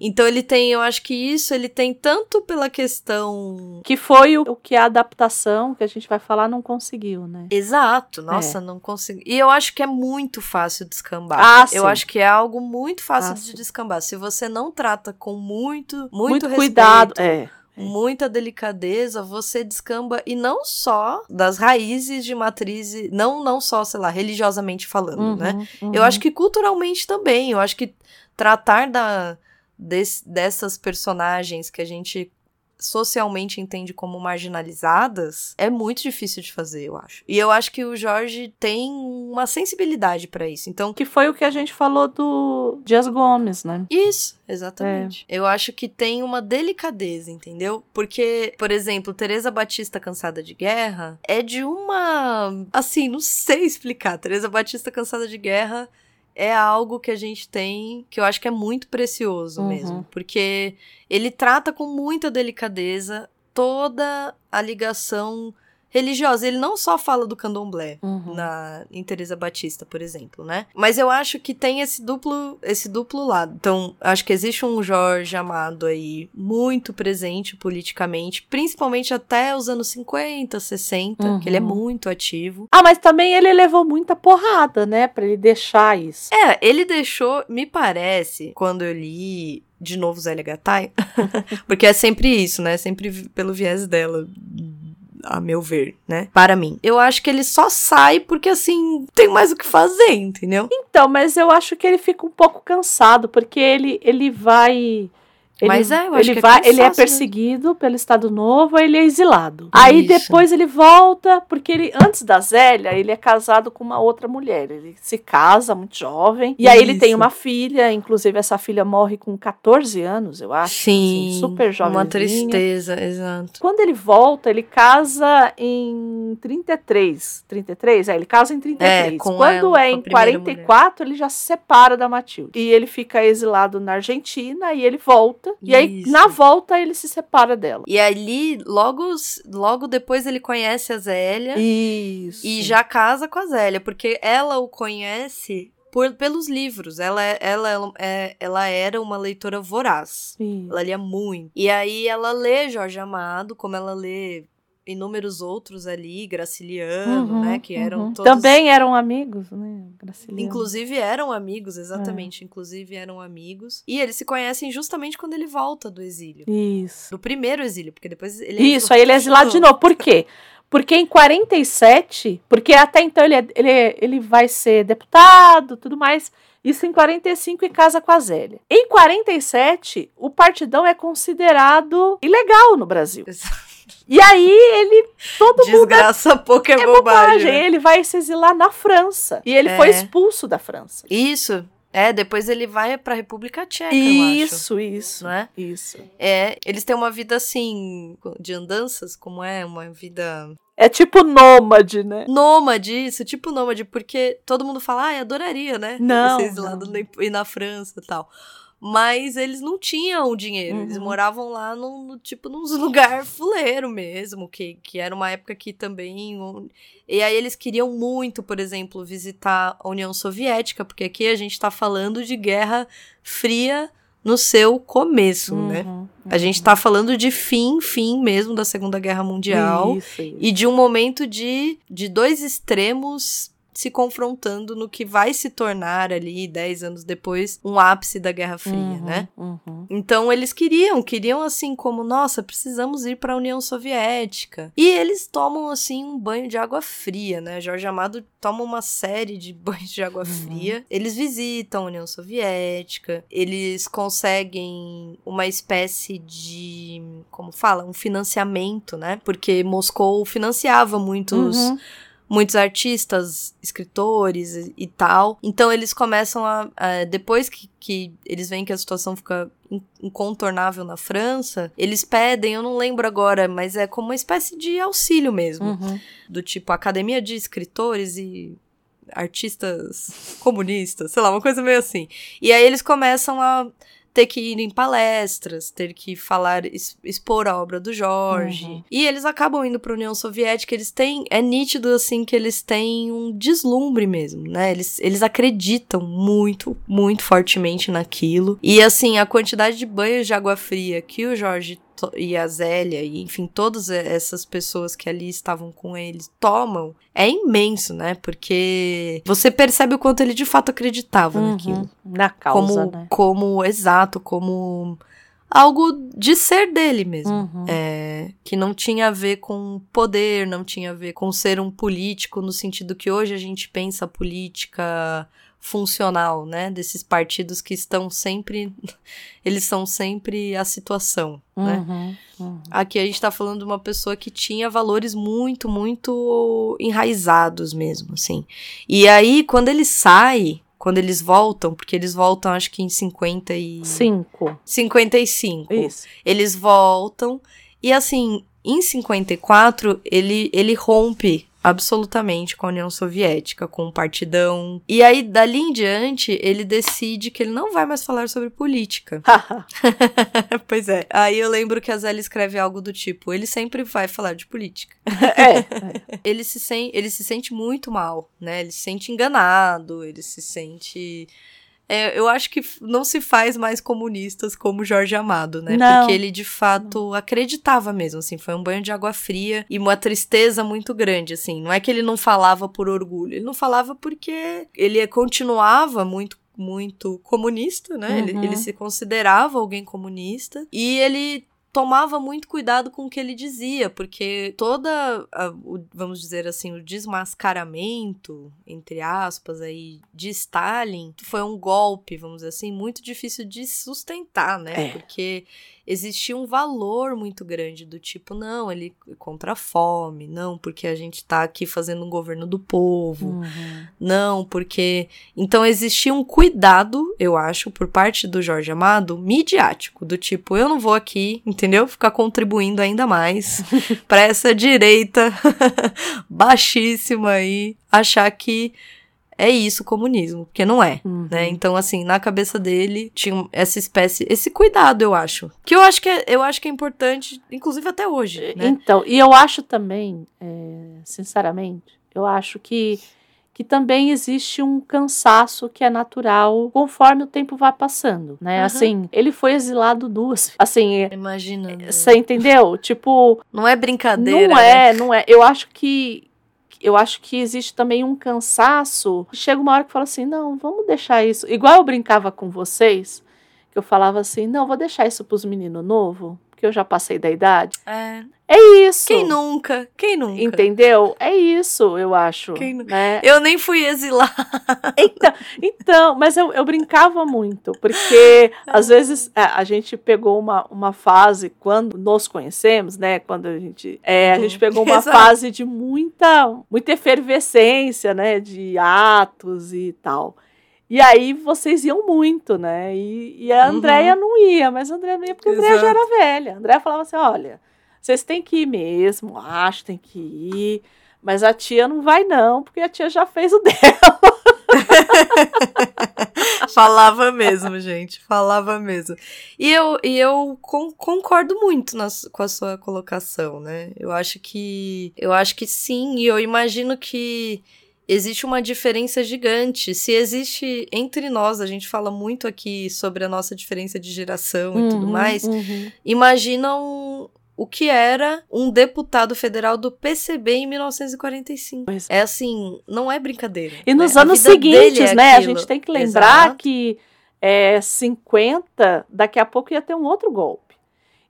Então ele tem, eu acho que isso ele tem tanto pela questão. Que foi o, o que a adaptação que a gente vai falar não conseguiu, né? Exato, nossa, não consigo. E eu acho que é muito fácil descambar. Ah, eu sim. acho que é algo muito fácil de Fácil. descambar. Se você não trata com muito, muito, Muito, respeito, cuidado. É. muita delicadeza, você descamba e não só das raízes de matriz, não não só, sei lá, religiosamente falando, né? Uhum, Eu acho que culturalmente também, eu acho que tratar da des- dessas personagens que a gente socialmente entende como marginalizadas, é muito difícil de fazer, eu acho. E eu acho que o Jorge tem uma sensibilidade para isso. Então, Que foi o que a gente falou do Dias Gomes, né? Isso, exatamente. Eu acho que tem uma delicadeza, entendeu? Porque, por exemplo, Teresa Batista Cansada de Guerra é de uma. Assim, não sei explicar. Teresa Batista Cansada de Guerra é algo que a gente tem que eu acho que é muito precioso Uhum. mesmo. Porque ele trata com muita delicadeza toda a ligação religiosa. Ele não só fala do candomblé Uhum. na em Teresa Batista, por exemplo, né? Mas eu acho que tem esse duplo esse duplo lado. Então, acho que existe um Jorge Amado aí muito presente politicamente, principalmente até os anos 50, 60, que ele é Uhum. muito ativo. Ah, mas também ele levou muita porrada, né? Pra ele deixar isso. É, ele deixou, me parece, quando eu li de novo Zélia Gattai, porque é sempre isso, né? Sempre pelo viés dela, a meu ver, né? Para mim. Eu acho que ele só sai porque, assim, tem mais o que fazer, entendeu? Então, mas eu acho que ele fica um pouco cansado, porque ele, ele vai. Ele, Mas é, eu acho ele que é vai, ele é né? perseguido pelo Estado Novo, ele é exilado. Aí Isso. depois ele volta, porque ele antes da Zélia, ele é casado com uma outra mulher. Ele se casa muito jovem. E aí ele tem Isso. uma filha, inclusive essa filha morre com 14 anos, eu acho. Sim, assim, super jovem. Uma tristeza, exato. Quando ele volta, ele casa em 33. 33? É, ele casa em 33. É, com Quando a- é em primeira 44, ele já se separa da Matilde. E ele fica exilado na Argentina e ele volta. E aí, Isso. na volta, ele se separa dela. E ali, logo, logo depois ele conhece a Zélia Isso. e já casa com a Zélia, porque ela o conhece por, pelos livros. Ela, é- ela, ela, é- ela era uma leitora voraz. Isso. Ela lia muito. E aí ela lê Jorge Amado, como ela lê inúmeros outros ali, Graciliano, Uhum, né? Que eram uhum. todos. Também eram amigos, né? Graciliano. Inclusive eram amigos, exatamente. Inclusive eram amigos. E eles se conhecem justamente quando ele volta do exílio. Isso. Do primeiro exílio, porque depois ele. é Isso, aí ele é exilado de novo. Por quê? Porque em 47, porque até então ele, é- ele, é- ele vai ser deputado, tudo mais. Isso em 45 e casa com a Zélia. Em 47, o partidão é considerado ilegal no Brasil. E aí ele, todo mundo Desgraça pouco é, é bobagem. né? Ele vai se exilar na França. E ele É. foi expulso da França. Isso. É, depois ele vai pra República Tcheca, eu acho. Isso, isso. Não é? Isso. É, eles têm uma vida assim, de andanças, como é? Uma vida É tipo nômade, né? nômade, isso, tipo nômade, porque todo mundo fala, ah, eu adoraria, né? Não, Vocês lá não. e na França e tal. Mas eles não tinham dinheiro, eles Uhum. moravam lá no, no- tipo nos lugar fuleiro mesmo, que, que era uma época que também e aí eles queriam muito, por exemplo, visitar a União Soviética, porque aqui a gente tá falando de Guerra Fria no seu começo, né? Uhum, A gente tá falando de fim, fim mesmo da Segunda Guerra Mundial Isso, isso. e de um momento de, de dois extremos se confrontando no que vai se tornar ali, dez anos depois, um ápice da Guerra Fria, Uhum, né? uhum. Então eles queriam, queriam assim como, nossa, precisamos ir para a União Soviética. E eles tomam assim um banho de água fria, né? Jorge Amado toma uma série de banhos de água fria. Eles visitam a União Soviética, eles conseguem uma espécie de, como fala, um financiamento, né? Porque Moscou financiava muitos Uhum. Muitos artistas, escritores e, tal. Então eles começam a. a- depois que, que eles veem que a situação fica in- incontornável na França, eles pedem, eu não lembro agora, mas é como uma espécie de auxílio mesmo. Uhum. Do tipo Academia de Escritores e artistas comunistas, sei lá, uma coisa meio assim. E aí eles começam a ter que ir em palestras, ter que falar, expor a obra do Jorge. Uhum. E eles acabam indo para a União Soviética, eles têm, é nítido assim que eles têm um deslumbre mesmo, né? Eles, eles acreditam muito, muito fortemente naquilo. E assim, a quantidade de banhos de água fria que o Jorge e a Zélia, e enfim, todas essas pessoas que ali estavam com eles tomam, é imenso, né? Porque você percebe o quanto ele de fato acreditava naquilo Uhum. Na causa, como, né? como exato, como algo de ser dele mesmo. Uhum. É, que não tinha a ver com poder, não tinha a ver com ser um político no sentido que hoje a gente pensa política funcional, né? Desses partidos que estão sempre. Eles são sempre a situação, né? Uhum, uhum. Aqui a gente tá falando de uma pessoa que tinha valores muito, muito enraizados mesmo, assim. E aí, quando ele sai, quando eles voltam, porque eles voltam acho que em 50 e... Cinco. 55. Isso. Eles voltam e assim, em 54 ele ele rompe absolutamente com a União Soviética, com o partidão. E aí dali em diante ele decide que ele não vai mais falar sobre política. pois é. Aí eu lembro que a Zélia escreve algo do tipo: ele sempre vai falar de política. é. Ele se, sen ele se sente muito mal, né? Ele se sente enganado, ele se sente. É, eu acho que não se faz mais comunistas como Jorge Amado, né? Não. Porque ele de fato acreditava mesmo, assim, foi um banho de água fria e uma tristeza muito grande, assim. Não é que ele não falava por orgulho, ele não falava porque ele continuava muito muito comunista, né? Ele, Uhum. ele se considerava alguém comunista e ele tomava muito cuidado com o que ele dizia, porque toda, a- o- vamos dizer assim, o desmascaramento, entre aspas, aí, de Stalin foi um golpe, vamos dizer assim, muito difícil de sustentar, né? É. Porque existia um valor muito grande do tipo, não, ele é contra a fome, não, porque a gente tá aqui fazendo um governo do povo, Uhum. não, porque. Então existia um cuidado, eu acho, por parte do Jorge Amado, midiático, do tipo, eu não vou aqui, entendeu? Ficar contribuindo ainda mais pra essa direita baixíssima aí achar que é isso o comunismo, porque não é. Uhum. Né? Então, assim, na cabeça dele tinha essa espécie, esse cuidado, eu acho. Que eu acho que é, eu acho que é importante, inclusive até hoje. Né? Então, e eu acho também, é, sinceramente, eu acho que, que também existe um cansaço que é natural conforme o tempo vai passando, né? Uhum. Assim, ele foi exilado duas, assim, Imagina. né? você entendeu? Tipo, Não é brincadeira. não né? é, não é. Eu acho que eu acho que existe também um cansaço. Chega uma hora que fala assim, não, vamos deixar isso. Igual eu brincava com vocês, que eu falava assim, não, vou deixar isso pros meninos novo, porque eu já passei da idade. É. É isso. Quem nunca? Quem nunca? Entendeu? É isso, eu acho. Quem nu- né? Eu nem fui exilar. Então, então, mas eu, eu brincava muito, porque às vezes é, a gente pegou uma, uma fase, quando nos conhecemos, né? Quando a gente. é, a Uhum. gente pegou uma Exato. fase de muita, muita efervescência, né? De atos e tal. E aí vocês iam muito, né? E, e a Uhum. Andréia não ia, mas a Andréia não ia porque a Andréia já era velha. A Andréia falava assim: olha, vocês têm que ir mesmo, acho, tem que ir. Mas a tia não vai, não, porque a tia já fez o dela. Falava mesmo, gente. Falava mesmo. E eu, e eu con- concordo muito nas- com a sua colocação, né? Eu acho que. Eu acho que sim, e eu imagino que existe uma diferença gigante. Se existe entre nós, a gente fala muito aqui sobre a nossa diferença de geração e tudo Uhum, mais. uhum. Imaginam o que era um deputado federal do PCB em 1945. Pois É assim, não é brincadeira. E nos né? A anos seguintes, é né? A aquilo. gente tem que lembrar Exato. que é, 50, daqui a pouco ia ter um outro golpe.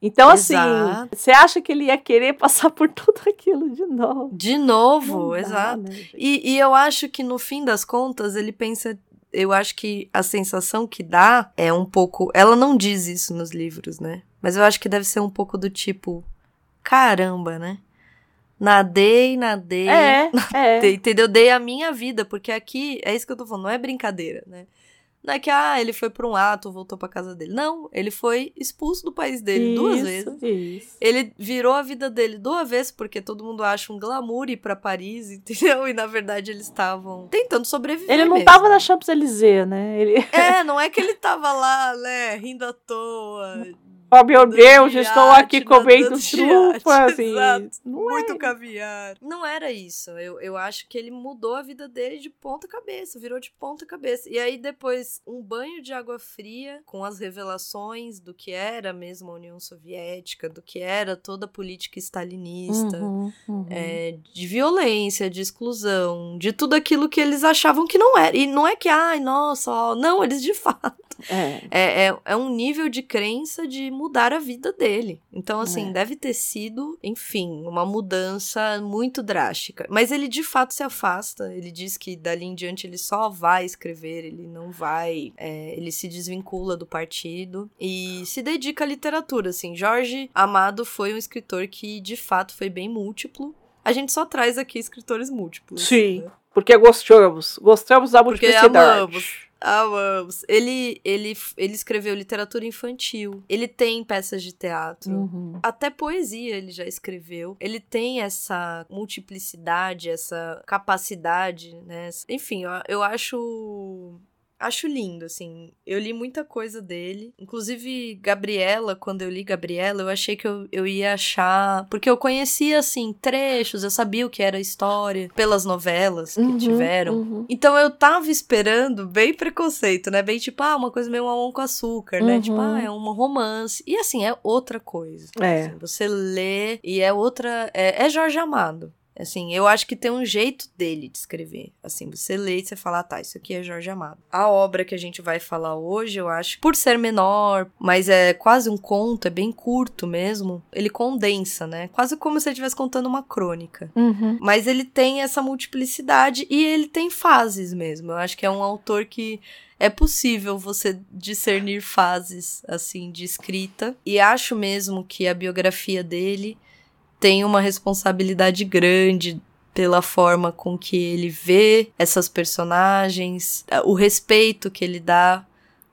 Então, assim, Exato. você acha que ele ia querer passar por tudo aquilo de novo? De novo, dá, exato. né? E, e eu acho que no fim das contas ele pensa. Eu acho que a sensação que dá é um pouco. Ela não diz isso nos livros, né? Mas eu acho que deve ser um pouco do tipo: caramba, né? Nadei, nadei. É, é. Dei- Entendeu? Dei a minha vida, porque aqui é isso que eu tô falando, não é brincadeira, né? Não é que, ah, ele foi pra um ato, voltou pra casa dele. Não, ele foi expulso do país dele duas Isso, vezes. Isso. Ele virou a vida dele do avesso, porque todo mundo acha um glamour ir pra Paris, entendeu? E na verdade eles estavam tentando sobreviver. Ele não mesmo. tava na Champs-Élysées, né? Ele, É, não é que ele tava lá, né, rindo à toa. Oh meu Deus, de estou aqui comendo de iate, trufas. e- exato. Não é Muito caviar. Não era isso. Eu, eu acho que ele mudou a vida dele de ponta cabeça, virou de ponta cabeça. E aí depois, um banho de água fria com as revelações do que era mesmo a União Soviética, do que era toda a política stalinista. Uhum, uhum. é, de violência, de exclusão, de tudo aquilo que eles achavam que não era. E não é que, ai, nossa, ó, não, eles de fato. É. É, é, é um nível de crença de mudar a vida dele. Então, assim, É. deve ter sido, enfim, uma mudança muito drástica. Mas ele de fato se afasta. Ele diz que dali em diante ele só vai escrever, ele não vai. é, ele se desvincula do partido e se dedica à literatura. Assim, Jorge Amado foi um escritor que de fato foi bem múltiplo. A gente só traz aqui escritores múltiplos. Sim, né? porque gostamos. Gostamos da Porque multiplicidade. amamos. Amamos. Ele, ele, ele escreveu literatura infantil. Ele tem peças de teatro. Uhum. Até poesia ele já escreveu. Ele tem essa multiplicidade, essa capacidade, né? Enfim, eu, eu acho. Acho lindo, assim. Eu li muita coisa dele. Inclusive, Gabriela, quando eu li Gabriela, eu achei que eu, eu ia achar. Porque eu conhecia, assim, trechos, eu sabia o que era a história pelas novelas que Uhum, tiveram. uhum. Então eu tava esperando bem preconceito, né? Bem tipo, ah, uma coisa meio mamão com açúcar, né? Uhum. Tipo, ah, é um romance. E assim, é outra coisa. É. Assim, você lê e é outra. É, é Jorge Amado. Assim, eu acho que tem um jeito dele de escrever. Assim, você lê e você fala, ah, tá, isso aqui é Jorge Amado. A obra que a gente vai falar hoje, eu acho, por ser menor, mas é quase um conto, é bem curto mesmo, ele condensa, né? Quase como se ele estivesse contando uma crônica. Uhum. Mas ele tem essa multiplicidade e ele tem fases mesmo. Eu acho que é um autor que é possível você discernir fases assim de escrita. E acho mesmo que a biografia dele tem uma responsabilidade grande pela forma com que ele vê essas personagens, o respeito que ele dá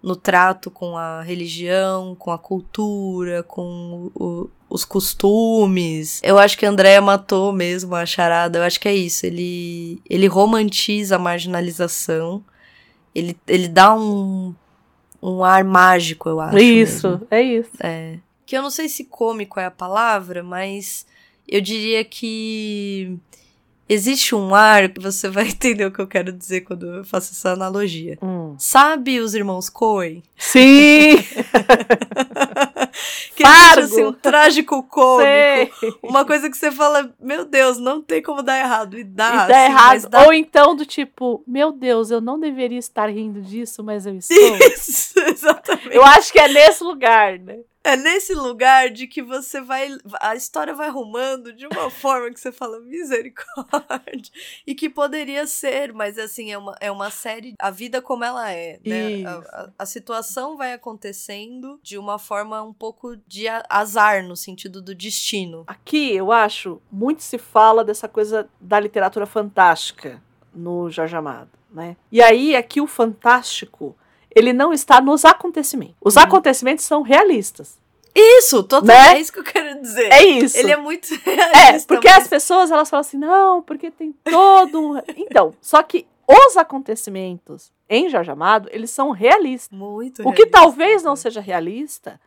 no trato com a religião, com a cultura, com o- os costumes. Eu acho que Andréa matou mesmo a charada. Eu acho que é isso. Ele, ele romantiza a marginalização. Ele, ele dá um, um ar mágico, eu acho. Isso, mesmo. é isso. É. Que eu não sei se cômico é a palavra, mas eu diria que existe um ar que você vai entender o que eu quero dizer quando eu faço essa analogia. Hum. Sabe os irmãos Coen? Sim! Que Fargo! existe assim, um trágico cômico. Sei. Uma coisa que você fala, meu Deus, não tem como dar errado. E dá. e dá assim, errado. dá Ou então do tipo, meu Deus, eu não deveria estar rindo disso, mas eu estou. Isso, exatamente. eu acho que é nesse lugar, né? É nesse lugar de que você vai. A história vai arrumando de uma forma que você fala misericórdia. E que poderia ser, mas assim, é uma, é uma série. A vida como ela é, né? A, a- a situação vai acontecendo de uma forma um pouco de azar, no sentido do destino. Aqui, eu acho, muito se fala dessa coisa da literatura fantástica no Jorge Amado, né? E aí, aqui o fantástico, ele não está nos acontecimentos. Os acontecimentos são realistas. Isso, total, Né? é isso que eu quero dizer. É isso. Ele é muito É, realista. porque mas- as pessoas elas falam assim, não, porque tem todo um... Então, só que os acontecimentos em Jorge Amado, eles são realistas. Muito O que talvez não né? seja realista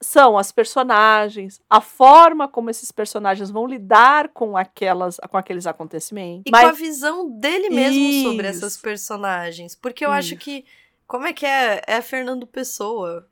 são as personagens, a forma como esses personagens vão lidar com aquelas, com aqueles acontecimentos. E com a Mas visão dele mesmo sobre Isso. essas personagens. Porque eu acho Isso. que. Como é que é? É Fernando Pessoa.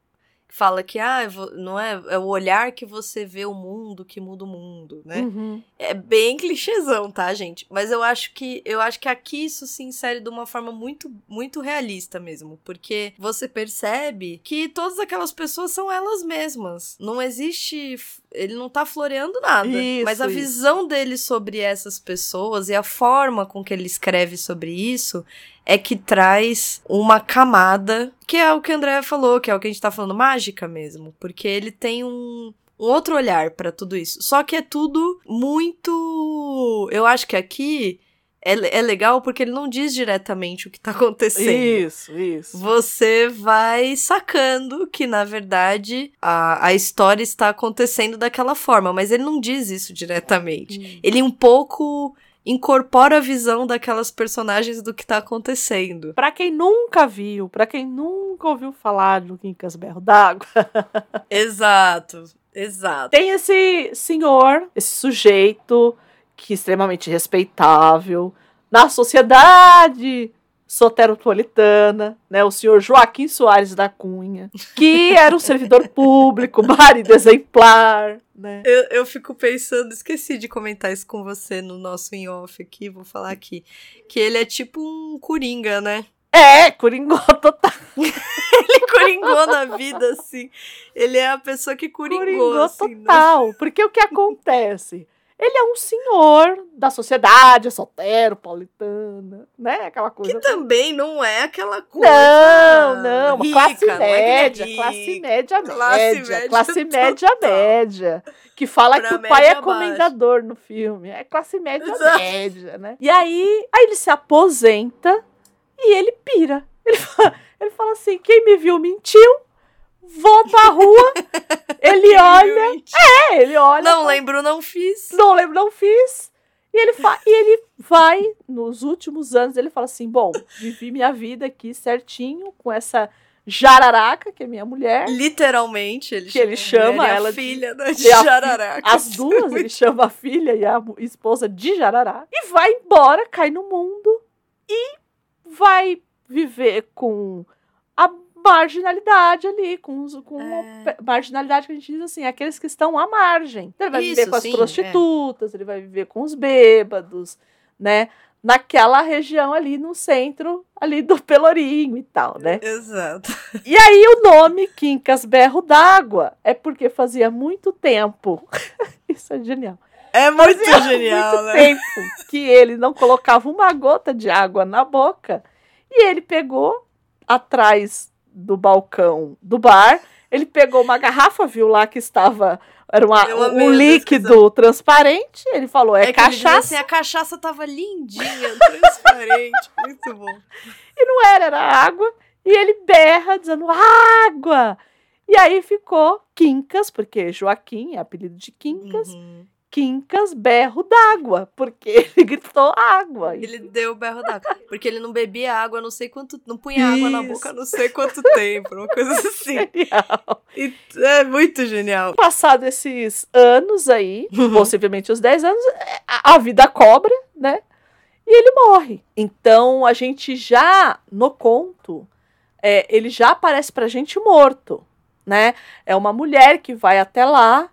Que fala que, ah, não é, é o olhar que você vê o mundo que muda o mundo, né? Uhum. É bem clichêzão, tá, gente? Mas eu acho que eu acho que aqui isso se insere de uma forma muito muito realista mesmo, porque você percebe que todas aquelas pessoas são elas mesmas. Não existe, ele não tá floreando nada, Isso, mas a isso. visão dele sobre essas pessoas e a forma com que ele escreve sobre isso é que traz uma camada, que é o que a Andrea falou, que é o que a gente tá falando, mágica mesmo. Porque ele tem um, um outro olhar pra tudo isso. Só que é tudo muito. Eu acho que aqui é, é legal porque ele não diz diretamente o que tá acontecendo. Isso, isso. Você vai sacando que, na verdade, a, a história está acontecendo daquela forma, mas ele não diz isso diretamente. Ele um pouco incorpora a visão daquelas personagens do que tá acontecendo. Pra quem nunca viu, pra quem nunca ouviu falar do Quincas Berro d'Água, Exato, exato. tem esse senhor, esse sujeito que é extremamente respeitável na sociedade soteropolitana, né, o senhor Joaquim Soares da Cunha, que era um servidor público, marido exemplar, né? Eu, eu fico pensando, esqueci de comentar isso com você no nosso in-off aqui, vou falar aqui, que ele é tipo um coringa, né? É, coringou total. ele coringou na vida, assim. Ele é a pessoa que coringou, Coringou assim, né? total. Porque o que acontece? Ele é um senhor da sociedade, solteiro, paulitana, né? Aquela coisa. Que também não é aquela coisa. Não, não, uma rica, classe é é média, rico. classe média, Classe média, média classe total. média, média. Que fala Pra que o pai é comendador no filme. É classe média, Exato. média, né? E aí, aí ele se aposenta e ele pira. Ele fala, ele fala assim: quem me viu mentiu, vou pra rua. ele olha, é, ele olha. Não fala, lembro, não fiz. não lembro, não fiz. E ele, fa e ele vai, nos últimos anos, ele fala assim: bom, vivi minha vida aqui certinho com essa jararaca, que é minha mulher. Literalmente, ele Que ele a chama mulher e a ela de- filha da de a Jararaca. As duas, ele chama a filha e a esposa de jarará. E vai embora, cai no mundo e vai viver com a marginalidade ali, com, os, com É. marginalidade que a gente diz assim, aqueles que estão à margem. Então, ele vai viver Isso, com as sim, é. prostitutas, ele vai viver com os bêbados, né? Naquela região ali no centro, ali do Pelourinho e tal, né? Exato. E aí o nome Quincas Berro d'Água é porque fazia muito tempo. Isso é genial. É muito Fazia genial, muito né? tempo que ele não colocava uma gota de água na boca. E ele pegou atrás do balcão do bar, ele pegou uma garrafa, viu lá que estava era uma, um líquido transparente, ele falou, é, diz cachaça. assim, a cachaça tava lindinha, transparente. muito bom. E não era, era água. E ele berra dizendo água. E aí ficou Quincas, porque Joaquim é apelido de Quincas. Uhum. Quincas berro d'água, porque ele gritou água. Ele deu berro d'água. Porque ele não bebia água, não sei quanto. Não punha água na Isso. boca, não sei quanto tempo. Uma coisa assim. Genial. E é muito genial. Passado esses anos aí, Uhum. possivelmente os 10 anos, é, a a vida cobra, né? E ele morre. Então a gente já, no conto, é, ele já aparece pra gente morto, né? É uma mulher que vai até lá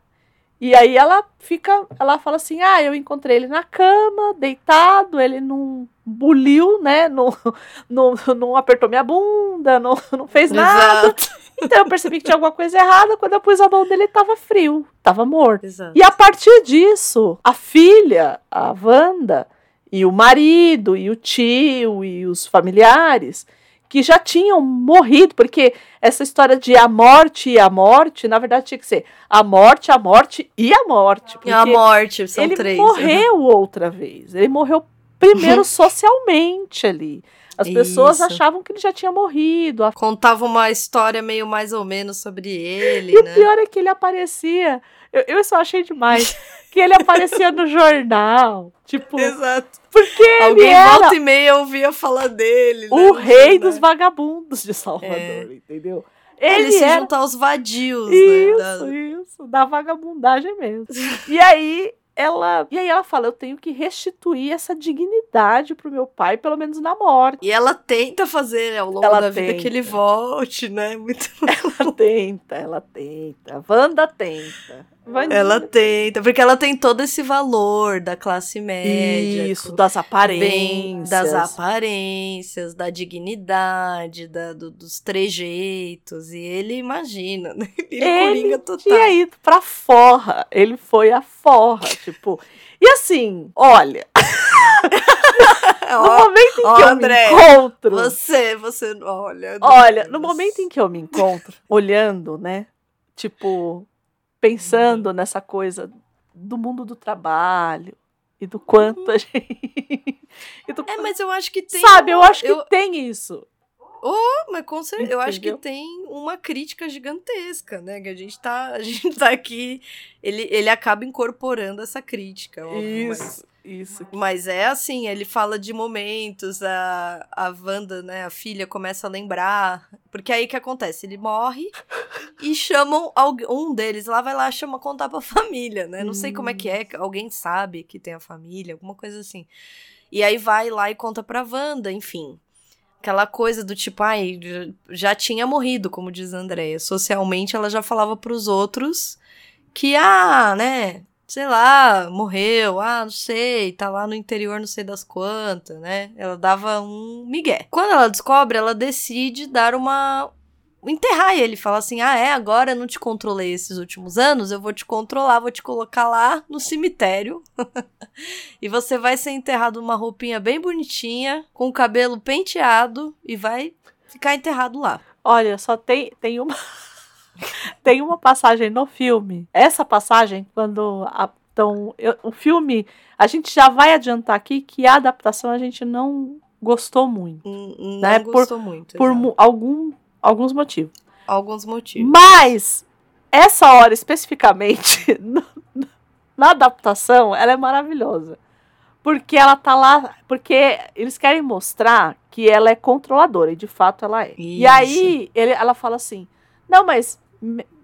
e aí ela fica, ela fala assim: "Ah, eu encontrei ele na cama, deitado, ele não buliu, né? Não, não, não apertou minha bunda, não, não fez nada. Exato. Então eu percebi que tinha alguma coisa errada. Quando eu pus a mão dele, ele tava frio, tava morto. Exato. E a partir disso, a filha, a Wanda, e o marido, e o tio, e os familiares, que já tinham morrido, porque essa história de a morte e a morte, na verdade tinha que ser a morte, a morte e a morte. E a morte, são ele três. morreu outra vez. Ele morreu primeiro socialmente ali. As pessoas Isso. achavam que ele já tinha morrido. Contava uma história meio mais ou menos sobre ele, E o né? pior é que ele aparecia. Eu, eu só achei demais. que ele aparecia no jornal. Tipo, Exato. porque ele Alguém era volta e meia ouvia falar dele. né, o no rei jornal. dos vagabundos de Salvador, É. entendeu? Ele, Ele se era. junta aos vadios, né? Isso, da- isso, da vagabundagem mesmo. e aí ela, e aí ela fala, eu tenho que restituir essa dignidade pro meu pai, pelo menos na morte. E ela tenta fazer né, ao longo Ela da vida tenta. que ele volte, né? Muito Ela tenta, ela tenta. Wanda tenta. Vandinha. Ela tenta, porque ela tem todo esse valor da classe média. Isso, das bem aparências. das aparências, da dignidade, da, do- dos trejeitos. E ele imagina, né? Ele, Ele coringa total. tinha ido pra forra. Ele foi a forra, tipo. E assim, olha, no momento em ó, que eu André, me encontro. Você, você, olha. Olha, no momento em que eu me encontro, olhando, né? Tipo, pensando nessa coisa do mundo do trabalho e do quanto a gente. e do É, mas eu acho que tem. Sabe, eu acho que eu- tem isso. Oh, mas com certeza. Eu acho que Entendeu? tem uma crítica gigantesca, né? Que a gente tá, a gente tá aqui. Ele, ele acaba incorporando essa crítica. óbvio, mas- Isso. Mas é assim, ele fala de momentos, a, a Wanda, né, a filha, começa a lembrar. Porque aí o que acontece? Ele morre e chamam um deles lá, vai lá, chama contar pra família, né? Não sei como é que é, alguém sabe que tem a família, alguma coisa assim. E aí vai lá e conta pra Wanda, enfim. Aquela coisa do tipo, ai, já tinha morrido, como diz a Andrea. Socialmente ela já falava pros outros que, ah, né, sei lá, morreu, ah, não sei, tá lá no interior, não sei das quantas, né? Ela dava um migué. Quando ela descobre, ela decide dar uma enterrar ele, falar assim: "Ah, é, agora eu não te controlei esses últimos anos, eu vou te controlar, vou te colocar lá no cemitério. e você vai ser enterrado numa roupinha bem bonitinha, com o cabelo penteado e vai ficar enterrado lá". Olha, só tem tem uma tem uma passagem no filme. Essa passagem quando a, então, eu, o filme, a gente já vai adiantar aqui que a adaptação a gente não gostou muito. N- Não Né, gostou muito. Por exato. mu- algum, alguns motivos. alguns motivos. Mas, essa hora especificamente, na adaptação, ela é maravilhosa. Porque ela tá lá. Porque eles querem mostrar que ela é controladora, e de fato ela é. E Isso. aí ele, ela fala assim: não, mas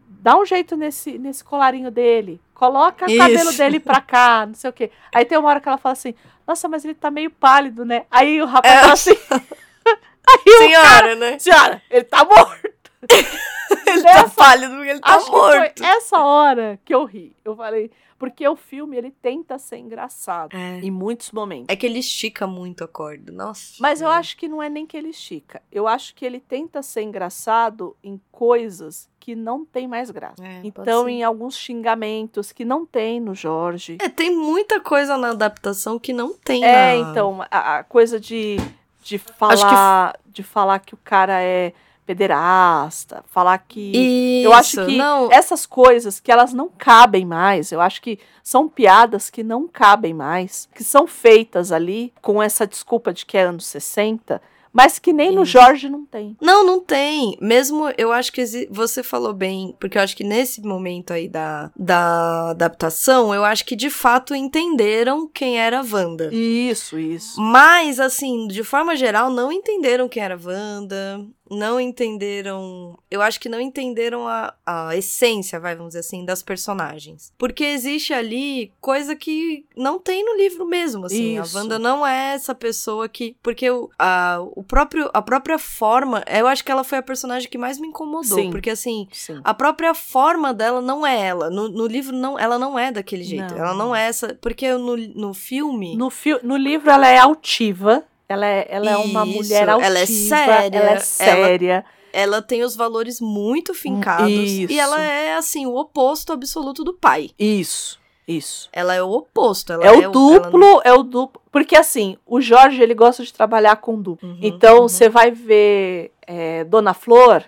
dá um jeito nesse, nesse colarinho dele. Coloca o cabelo dele pra cá, não sei o quê. Aí tem uma hora que ela fala assim: nossa, mas ele tá meio pálido, né? Aí o rapaz É. fala assim. aí o cara, Senhora, né? senhora, ele tá morto. Tá pálido porque ele tá Acho morto. que foi essa hora que eu ri. Eu falei, porque o filme ele tenta ser engraçado É. em muitos momentos. É que ele estica muito a corda, nossa. Mas eu acho que não é nem que ele estica. Eu acho que ele tenta ser engraçado em coisas que não tem mais graça. É, então, em alguns xingamentos que não tem no Jorge. É, tem muita coisa na adaptação que não tem É, na... então, a, a coisa de, de falar de falar que o cara é pederasta, falar que Isso, Eu acho que não, essas coisas que elas não cabem mais, eu acho que são piadas que não cabem mais, que são feitas ali com essa desculpa de que é anos 60, mas que nem no Isso. Jorge não tem. Não, não tem. Mesmo, eu acho que você falou bem, porque eu acho que nesse momento aí da, da adaptação, eu acho que de fato entenderam quem era a Wanda. Isso, isso. Mas, assim, de forma geral, não entenderam quem era a Wanda, não entenderam. Eu acho que não entenderam a, a essência, vai, vamos dizer assim, das personagens. Porque existe ali coisa que não tem no livro mesmo, assim. Isso. A Wanda não é essa pessoa que. Porque o, a, o próprio, a própria forma. Eu acho que ela foi a personagem que mais me incomodou. Sim. Porque, assim, Sim. a própria forma dela não é ela. No, no livro, não, ela não é daquele jeito. Não. Ela não é essa. Porque no, no filme. No, fi no livro ela é altiva, ela é, ela é uma Isso, mulher altiva, ela é séria, ela é ela- séria. ela tem os valores muito fincados Isso. e ela é assim o oposto absoluto do pai. Isso, isso. Ela é o oposto, ela É o ela duplo, é o duplo. Porque assim, o Jorge ele gosta de trabalhar com duplo. Uhum, então uhum. você vai ver é, Dona Flor,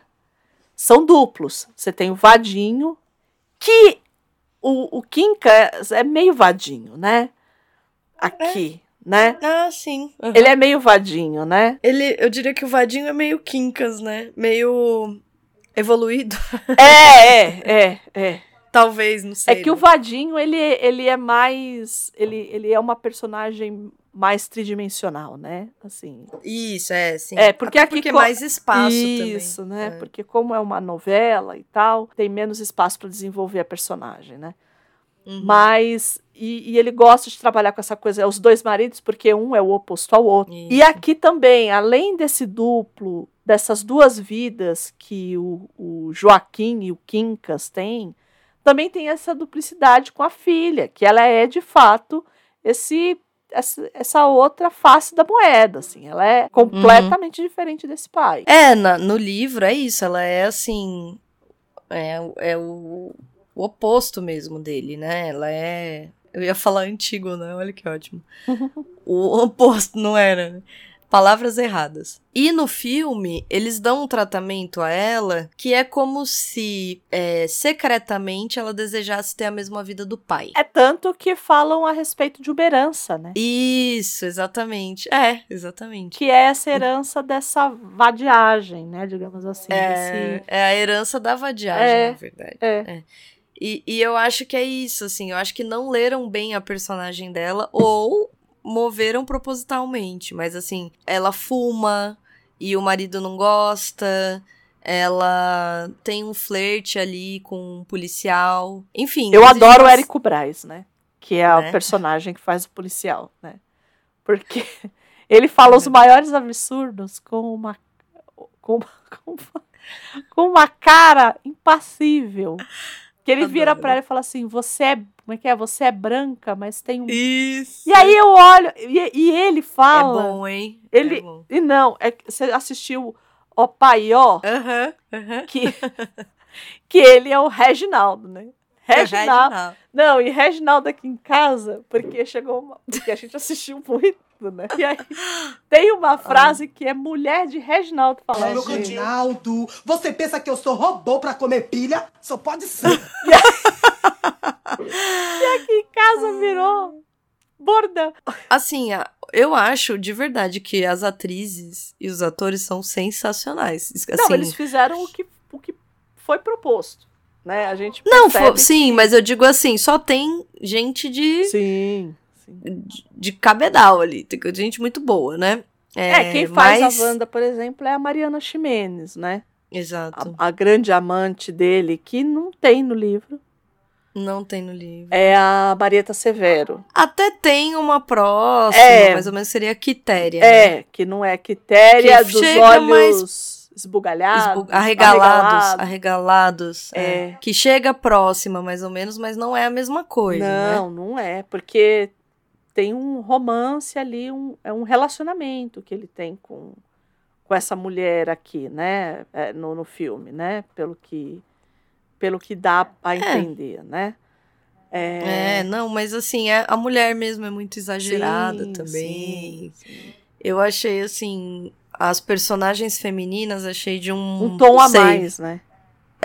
são duplos. Você tem o Vadinho, que o, o Quincas é meio vadinho, né? Aqui, né? Ah, sim. uhum. Ele é meio vadinho, né? Ele, eu diria que o Vadinho é meio quincas, né? Meio evoluído, É, é, é, é. talvez, não sei. É que o né? Vadinho, ele, ele é mais. Ele, ele é uma personagem mais tridimensional, né? Assim. Isso, é, sim. É, porque Até aqui porque co- mais espaço Isso, também. né? É. Porque como é uma novela e tal, tem menos espaço para desenvolver a personagem, né? Uhum. Mas. E, e ele gosta de trabalhar com essa coisa, é os dois maridos, porque um é o oposto ao outro. E Isso. aqui também, além desse duplo, dessas duas vidas que o, o Joaquim e o Quincas têm, também tem essa duplicidade com a filha, que ela é de fato esse essa, essa outra face da moeda, assim, ela é completamente diferente desse pai. É, na- no livro é isso, ela é assim. É, é o, o oposto mesmo dele, né? Ela é. Eu ia falar antigo, né? Olha que ótimo. o oposto, não era. né? Palavras erradas. E no filme, eles dão um tratamento a ela que é como se é, secretamente ela desejasse ter a mesma vida do pai. É tanto que falam a respeito de uma herança, né? Isso, exatamente. É, exatamente. Que é essa herança dessa vadiagem, né? Digamos assim. É, desse- é a herança da vadiagem, É, na verdade. é. E, e eu acho que é isso, assim. Eu acho que não leram bem a personagem dela ou moveram propositalmente. Mas, assim, ela fuma e o marido não gosta. Ela tem um flerte ali com um policial. Enfim. Eu adoro o Érico Braz, né? Que é Né? o personagem que faz o policial, né? Porque ele fala os maiores absurdos com uma com, uma- com uma- com uma cara impassível. Que ele vira Adoro. pra ela e fala assim: Você é. Como é que é? Você é branca, mas tem um. Isso. E aí eu olho. E, e ele É fala. bom, hein? Ele- É bom. E não, é você assistiu Ó Pai Ó, Aham, aham. que, que ele é o Reginaldo, né? Reginaldo. Reginaldo. Não, e Reginaldo aqui em casa, porque chegou uma. Porque a gente assistiu muito, né? E aí tem uma frase que é mulher de Reginaldo falando. Reginaldo, você pensa que eu sou robô pra comer pilha? Só pode ser. aqui em casa virou bordão. Assim, eu acho de verdade que as atrizes e os atores são sensacionais. Assim, Não, eles fizeram o que, o que foi proposto, né? A gente Não, percebe fo- sim, mas eu digo assim, só tem gente de, que- Sim, sim. de, de cabedal ali. Tem gente muito boa, né? É, quem faz mas- a Wanda, por exemplo, é a Mariana Ximenes, né? Exato. A, a grande amante dele, que não tem no livro, Não tem no livro. é a Marieta Severo. Até tem uma próxima, É. mais ou menos seria a Quitéria. né? É, que não é Quitéria, Que dos chega olhos esbugalhados, Esbu- arregalados, arregalados. é. É. Que chega próxima, mais ou menos, mas não é a mesma coisa, né? Não, não é, porque tem um romance ali, um, é um relacionamento que ele tem com, com essa mulher aqui, né, é, no, no filme, né, pelo que, pelo que dá a entender, né. É, não, mas assim, é- a mulher mesmo é muito exagerada sim, também. sim, sim. Eu achei, assim, as personagens femininas, achei de um... Um tom a sei. mais, né.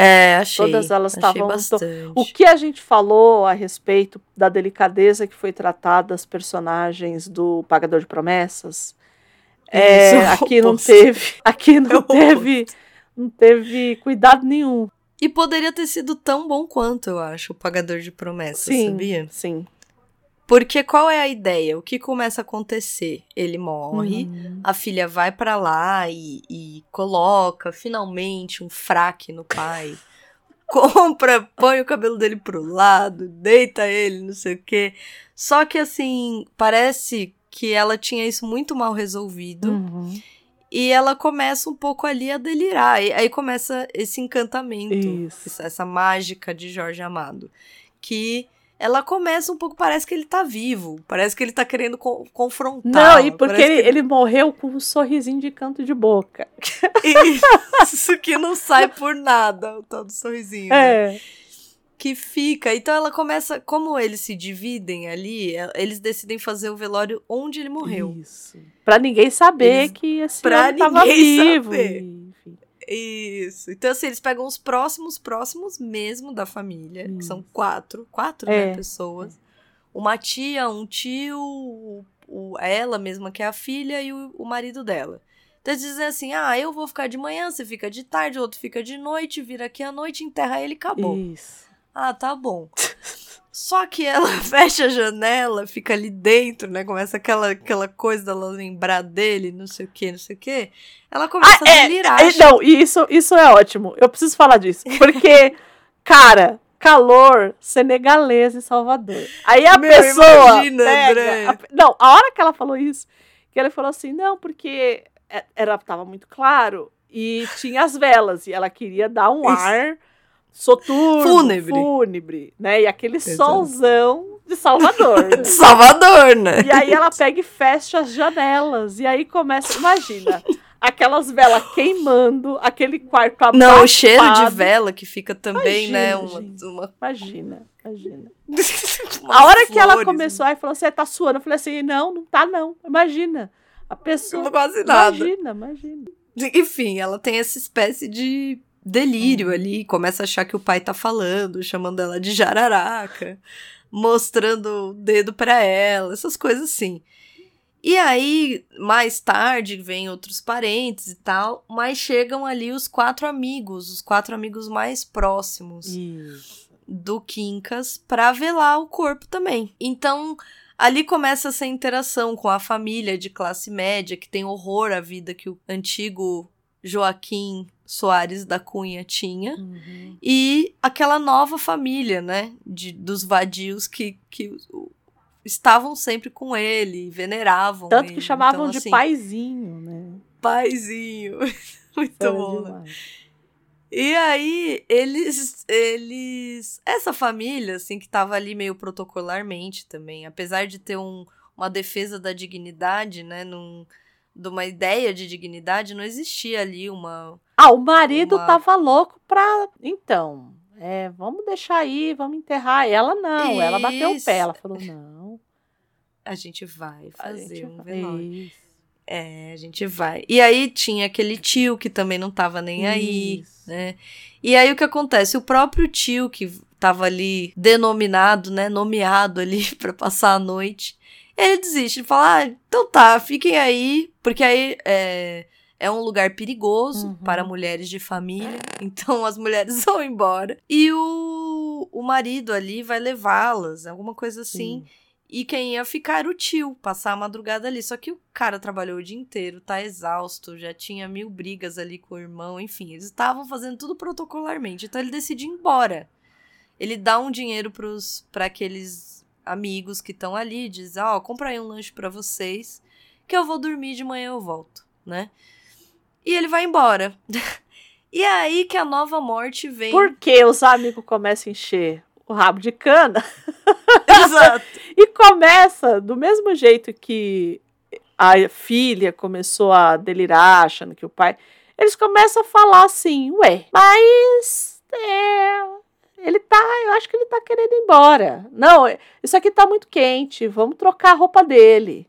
É, achei. Todas elas estavam. O que a gente falou a respeito da delicadeza que foi tratada as personagens do Pagador de Promessas, é, é aqui não teve, aqui não É teve, não teve cuidado nenhum. E poderia ter sido tão bom quanto, eu acho, o Pagador de Promessas, Sim, sabia? sim. Porque qual é a ideia? O que começa a acontecer? Ele morre, Uhum. a filha vai pra lá e, e coloca finalmente um fraque no pai. Compra, põe o cabelo dele pro lado, deita ele, não sei o quê. Só que assim, parece que ela tinha isso muito mal resolvido. Uhum. E ela começa um pouco ali a delirar. E aí começa esse encantamento, Isso. essa, essa mágica de Jorge Amado. Que ela começa um pouco, parece que ele tá vivo, parece que ele tá querendo co- confrontar. Não, e porque ele, que ele morreu com um sorrisinho de canto de boca. Isso que não sai por nada, o tal do sorrisinho. né? É. Que fica. Então ela começa, como eles se dividem ali, é- eles decidem fazer o velório onde ele morreu. Isso. Pra ninguém saber Eles- que esse pra homem tava ninguém vivo. saber. Isso. Então, assim, eles pegam os próximos, próximos mesmo da família, que são Isso. quatro, quatro É. né, pessoas. Uma tia, um tio, o- ela mesma que é a filha e o, o marido dela. Então eles dizem assim: ah, eu vou ficar de manhã, você fica de tarde, o outro fica de noite, vira aqui à noite, enterra ele e acabou. Isso. Ah, tá bom. Só que ela fecha a janela, fica ali dentro, né? Começa aquela, aquela coisa dela lembrar dele, não sei o que, não sei o que. Ela começa a delirar. É, Não, e isso, isso é ótimo. Eu preciso falar disso. Porque, cara, calor senegalês em Salvador. Aí a Meu, pessoa. imagina, pega a- não, a hora que ela falou isso, que ela falou assim: não, porque é- era, tava muito claro e tinha as velas. E ela queria dar um Isso. ar soturno, Fúnebre. fúnebre, né? E aquele Exato. solzão de Salvador. De Salvador, né? E aí ela pega e fecha as janelas. E aí começa, imagina, aquelas velas queimando, aquele quarto abafado. Não, o cheiro de vela que fica também, Imagina, né? Uma, uma, Imagina, imagina. A hora que ela flores, começou, aí falou: Você tá suando? Eu falei assim: Não, não tá, não. Imagina. A pessoa. Quase nada. Imagina, imagina. Enfim, ela tem essa espécie de delírio Uhum. ali, começa a achar que o pai tá falando, chamando ela de jararaca, mostrando o dedo pra ela, essas coisas assim. E aí, mais tarde, vem outros parentes e tal, mas chegam ali os quatro amigos, os quatro amigos mais próximos Isso. do Quincas pra velar o corpo também. Então, ali começa essa interação com a família de classe média que tem horror à vida que o antigo Joaquim Soares da Cunha tinha Uhum. e aquela nova família, né, de, dos vadios que, que estavam sempre com ele, veneravam Tanto ele. que chamavam Então, de assim, paizinho, né? paizinho. Muito bom, né? E aí, eles, eles. Essa família, assim, que tava ali meio protocolarmente também, apesar de ter um, uma defesa da dignidade, né? Num, de uma ideia de dignidade, não existia ali uma. Ah, o marido Uma- tava louco pra. Então, é, vamos deixar aí, vamos enterrar. Ela não, ela bateu o Isso. pé. Ela falou: não, A gente vai fazer gente um vai- velório. Isso. É, a gente vai. E aí tinha aquele tio que também não tava nem aí, Isso. né? E aí o que acontece? O próprio tio que tava ali denominado, né, nomeado ali pra passar a noite, ele desiste, ele fala: "Ah, então tá, fiquem aí, porque aí é é um lugar perigoso Uhum. para mulheres de família, então as mulheres vão embora. E o, o marido ali vai levá-las, alguma coisa assim. E quem ia ficar era o tio, passar a madrugada ali. Só que o cara trabalhou o dia inteiro, tá exausto, já tinha mil brigas ali com o irmão, enfim, eles estavam fazendo tudo protocolarmente. Então ele decide ir embora. Ele dá um dinheiro pros, pra aqueles amigos que estão ali, diz: Ó, compra aí um lanche pra vocês, que eu vou dormir de manhã eu volto, né? E ele vai embora. e é aí que a nova morte vem. Porque os amigos começam a encher o rabo de cana Exato. e começa do mesmo jeito que a filha começou a delirar, achando que o pai. Eles começam a falar assim, ué, mas é, ele tá, eu acho que ele tá querendo ir embora. Não, isso aqui tá muito quente, vamos trocar a roupa dele.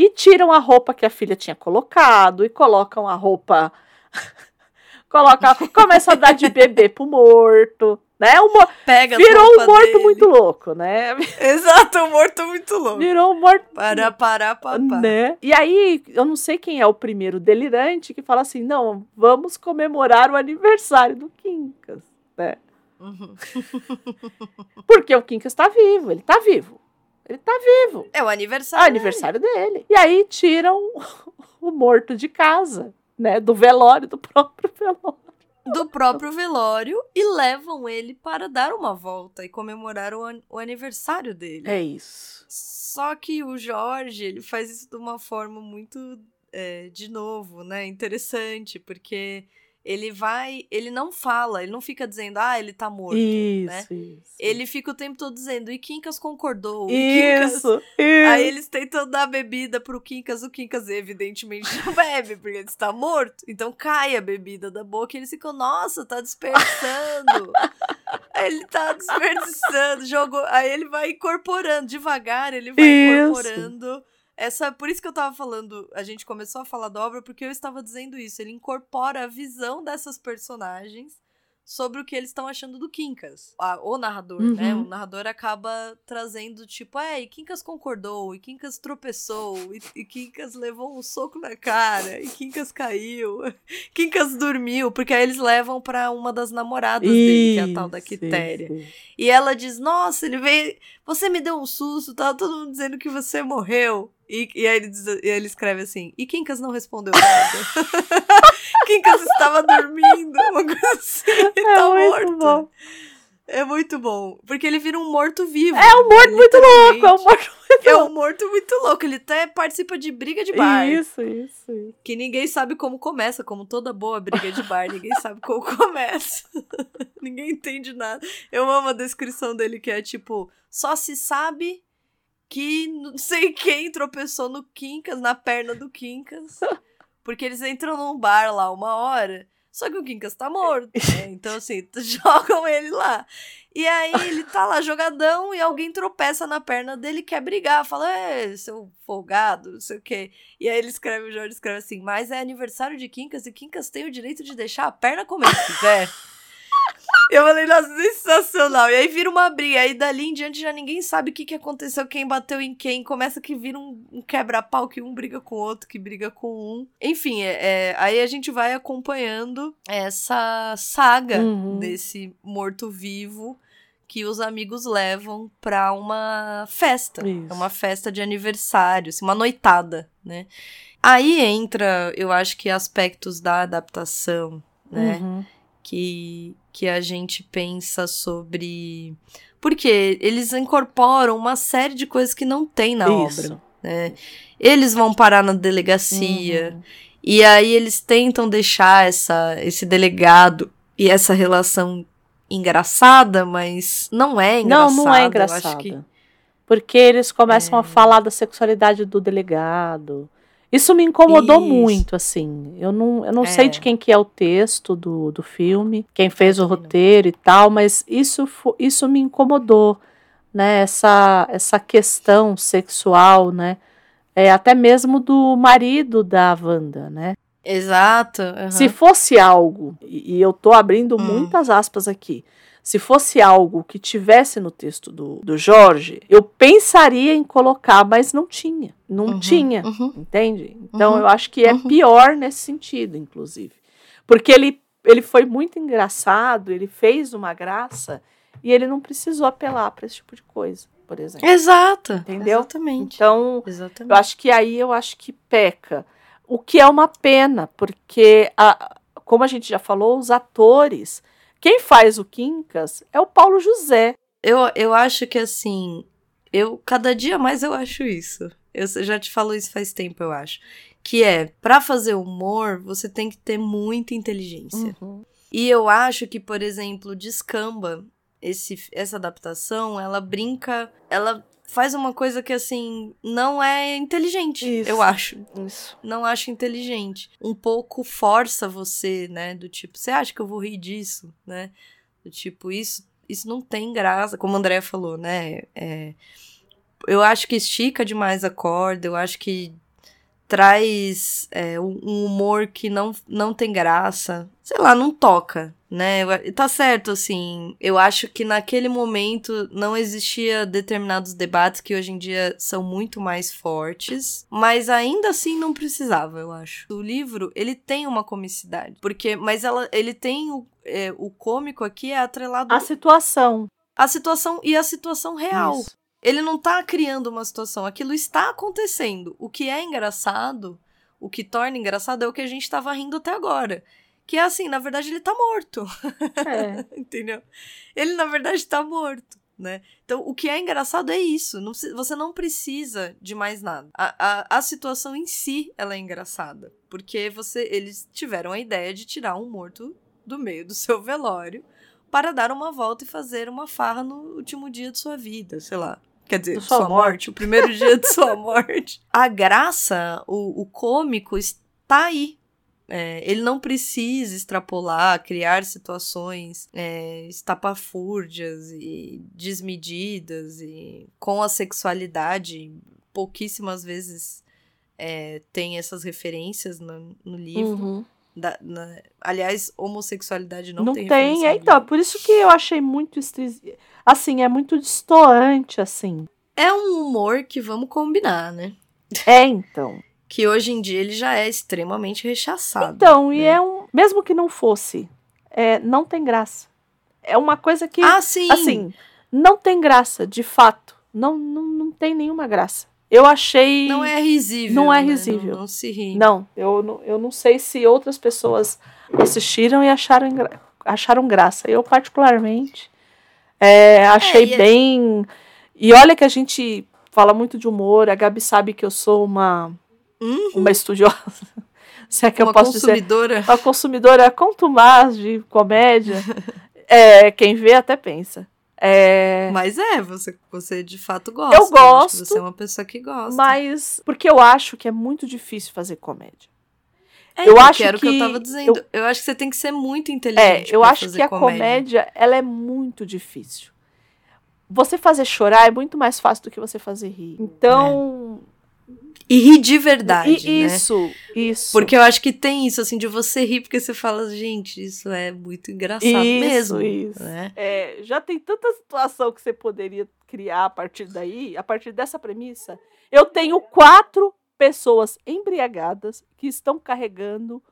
E tiram a roupa que a filha tinha colocado e colocam a roupa. coloca, começa a dar de bebê pro morto, né? O Pega virou um morto dele. muito louco, né? Exato, um morto muito louco. Virou um morto Para, para, papá. né? E aí, eu não sei quem é o primeiro delirante que fala assim: não, vamos comemorar o aniversário do Quincas, né? Uhum. Porque o Quincas tá vivo, ele tá vivo. Ele tá vivo. É o É aniversário. o aniversário dele. E aí tiram o morto de casa, né? Do velório, do próprio velório. do próprio velório e levam ele para dar uma volta e comemorar o, an- o aniversário dele. É isso. Só que o Jorge, ele faz isso de uma forma muito, é, de novo, né, interessante, porque ele vai, ele não fala, ele não fica dizendo, ah, ele tá morto, Isso, né? isso. Ele fica o tempo todo dizendo, e Quincas concordou, e Quincas Isso, isso. Aí eles tentam dar bebida pro Quincas, o Quincas evidentemente não bebe, porque ele está morto. Então cai a bebida da boca e eles ficam, nossa, tá desperdiçando. Ele tá desperdiçando, jogou. Aí ele vai incorporando, devagar, ele vai Isso. incorporando. Essa, por isso que eu tava falando, a gente começou a falar da obra porque eu estava dizendo isso. Ele incorpora a visão dessas personagens sobre o que eles estão achando do Quincas. O narrador, né? Uhum. O narrador acaba trazendo, tipo, é, e Quincas concordou, e Quincas tropeçou, e, e Quincas levou um soco na cara, e Quincas caiu, Quincas dormiu, porque aí eles levam pra uma das namoradas dele, que é a tal da Quitéria. isso. E ela diz: Nossa, ele veio. Você me deu um susto, tava todo mundo dizendo que você morreu. E, e aí ele, diz- e ele escreve assim: E Quincas não respondeu nada. Quincas estava dormindo, uma coisa assim. É tá muito morto. bom. É muito bom. Porque ele vira um morto-vivo. É um morto muito louco, é um morto muito É um morto muito louco. Ele até participa de briga de bar. Isso, isso, isso. Que ninguém sabe como começa, como toda boa briga de bar, ninguém sabe como começa. ninguém entende nada. Eu amo a descrição dele, que é tipo, só se sabe que não sei quem tropeçou no Quincas, na perna do Quincas. Porque eles entram num bar lá uma hora, só que o Quincas tá morto, né? Então, assim, jogam ele lá. E aí ele tá lá jogadão e alguém tropeça na perna dele e quer brigar. Fala, é, seu folgado, não sei o quê. E aí ele escreve, o Jorge escreve assim, mas é aniversário de Quincas e Quincas tem o direito de deixar a perna como ele quiser. Eu falei, nossa, sensacional. E aí vira uma briga. Aí dali em diante já ninguém sabe o que, que aconteceu, quem bateu em quem. Começa que vira um, um quebra-pau, que um briga com o outro, que briga com um. Enfim, é, é, aí a gente vai acompanhando essa saga Uhum. desse morto-vivo que os amigos levam pra uma festa. Isso. É uma festa de aniversário, assim, uma noitada, né? Aí entra, eu acho que aspectos da adaptação, né? Uhum. que, que a gente pensa sobre. Porque eles incorporam uma série de coisas que não tem na Isso. obra. Né? Eles vão parar na delegacia, Uhum. e aí eles tentam deixar essa, esse delegado e essa relação engraçada, mas não é engraçada. Não, não é engraçada. que- Porque eles começam É. a falar da sexualidade do delegado. Isso me incomodou Isso. muito, assim. Eu não, eu não sei É. de quem que é o texto do, do filme, quem fez o roteiro e tal, mas isso, isso me incomodou, né? Essa, essa questão sexual, né? É, até mesmo do marido da Wanda, né? Exato. aham. Se fosse algo, e, e eu tô abrindo Hum. muitas aspas aqui, se fosse algo que tivesse no texto do, do Jorge, eu pensaria em colocar, mas não tinha. Não Uhum, tinha, uhum. entende? Então Uhum, eu acho que é uhum. pior nesse sentido, inclusive. Porque ele, ele foi muito engraçado, ele fez uma graça e ele não precisou apelar para esse tipo de coisa, por exemplo. Exato. Entendeu? Exatamente. Então, Exatamente. eu acho que aí eu acho que peca. O que é uma pena, porque, a- como a gente já falou, os atores. Quem faz o Quincas é o Paulo José. Eu, eu acho que assim, eu cada dia mais eu acho isso. Eu já te falo isso faz tempo, eu acho. Que é, pra fazer humor, você tem que ter muita inteligência. E eu acho que, por exemplo, Descamba, esse, essa adaptação, ela brinca, ela faz uma coisa que assim, não é inteligente, Isso. eu acho. Isso. Não acho inteligente. Um pouco força você, né? Do tipo, você acha que eu vou rir disso, né? Do tipo, isso, isso não tem graça, como o André falou, né? É, eu acho que estica demais a corda, eu acho que traz é, um um humor que não, não tem graça. Sei lá, não toca, né? Tá certo, assim. Eu acho que naquele momento não existia determinados debates que hoje em dia são muito mais fortes, mas ainda assim não precisava, eu acho. O livro, ele tem uma comicidade, porque, mas ela, ele tem o, é, o cômico aqui é atrelado A situação. à situação e à situação real. Isso. Ele não tá criando uma situação, aquilo está acontecendo. O que é engraçado, o que torna engraçado é o que a gente tava rindo até agora. Que é assim, na verdade ele tá morto, É. entendeu? Ele na verdade tá morto, né? Então o que é engraçado é isso, não você não precisa de mais nada. A, a, a situação em si, ela é engraçada, porque você eles tiveram a ideia de tirar um morto do meio do seu velório para dar uma volta e fazer uma farra no último dia de sua vida, sei lá. Quer dizer, sua sua, morte, o primeiro dia de sua morte. A graça, o, o cômico está aí. É, ele não precisa extrapolar, criar situações é, estapafúrdias e desmedidas e com a sexualidade pouquíssimas vezes é, tem essas referências no, no livro. Uhum. Da- na- aliás, homossexualidade não, Não, tem. tem. referência É, então, por isso que eu achei muito. Assim, é muito distoante, assim. É um humor que vamos combinar, né? É, então. Que hoje em dia ele já é extremamente rechaçado. Então, e né? é um. Mesmo que não fosse, é, não tem graça. É uma coisa que. Ah, sim! Assim, não tem graça, de fato. Não, não, não tem nenhuma graça. Eu achei. Não é risível. Não é né? risível. Não, não se ri. Não, eu, não- eu não sei se outras pessoas assistiram e acharam, acharam graça. Eu, particularmente, é, achei e é- bem. E olha que a gente fala muito de humor, a Gabi sabe que eu sou uma, Uhum. uma estudiosa. Se é que Uma eu posso dizer. consumidora. Uma consumidora contumaz de comédia. É, quem vê até pensa. É, Mas é, você, você de fato gosta. Eu que gosto, Você é uma pessoa que gosta. mas porque eu acho que é muito difícil fazer comédia. É, eu acho era o que eu que tava dizendo. Eu, acho que você tem que ser muito É, inteligente. eu pra acho que a comédia. ela é muito difícil. Você fazer chorar é muito mais fácil do que você fazer rir. Então, E rir de verdade. e- né? isso, isso. Porque eu acho que tem isso, assim, de você rir porque você fala, gente, isso é muito engraçado Isso, mesmo. isso. né? É, já tem tanta situação que você poderia criar a partir daí, a partir dessa premissa. Eu tenho quatro pessoas embriagadas que estão carregando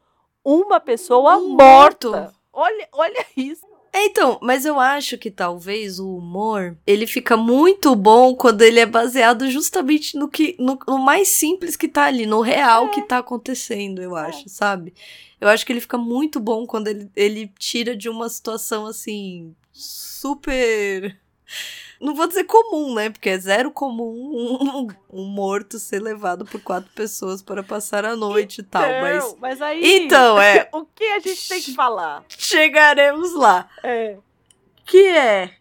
uma pessoa Um morta. morto. Olha, olha isso. É, então, mas eu acho que talvez o humor, ele fica muito bom quando ele é baseado justamente no que no, no mais simples que tá ali, no real É. que tá acontecendo, eu acho, sabe? Eu acho que ele fica muito bom quando ele, ele tira de uma situação assim super Não vou dizer comum, né? Porque é zero comum um, um morto ser levado por quatro pessoas para passar a noite e tal. Mas. Não, mas aí. Então, é. o que a gente tem que falar? Chegaremos lá. É. Que é.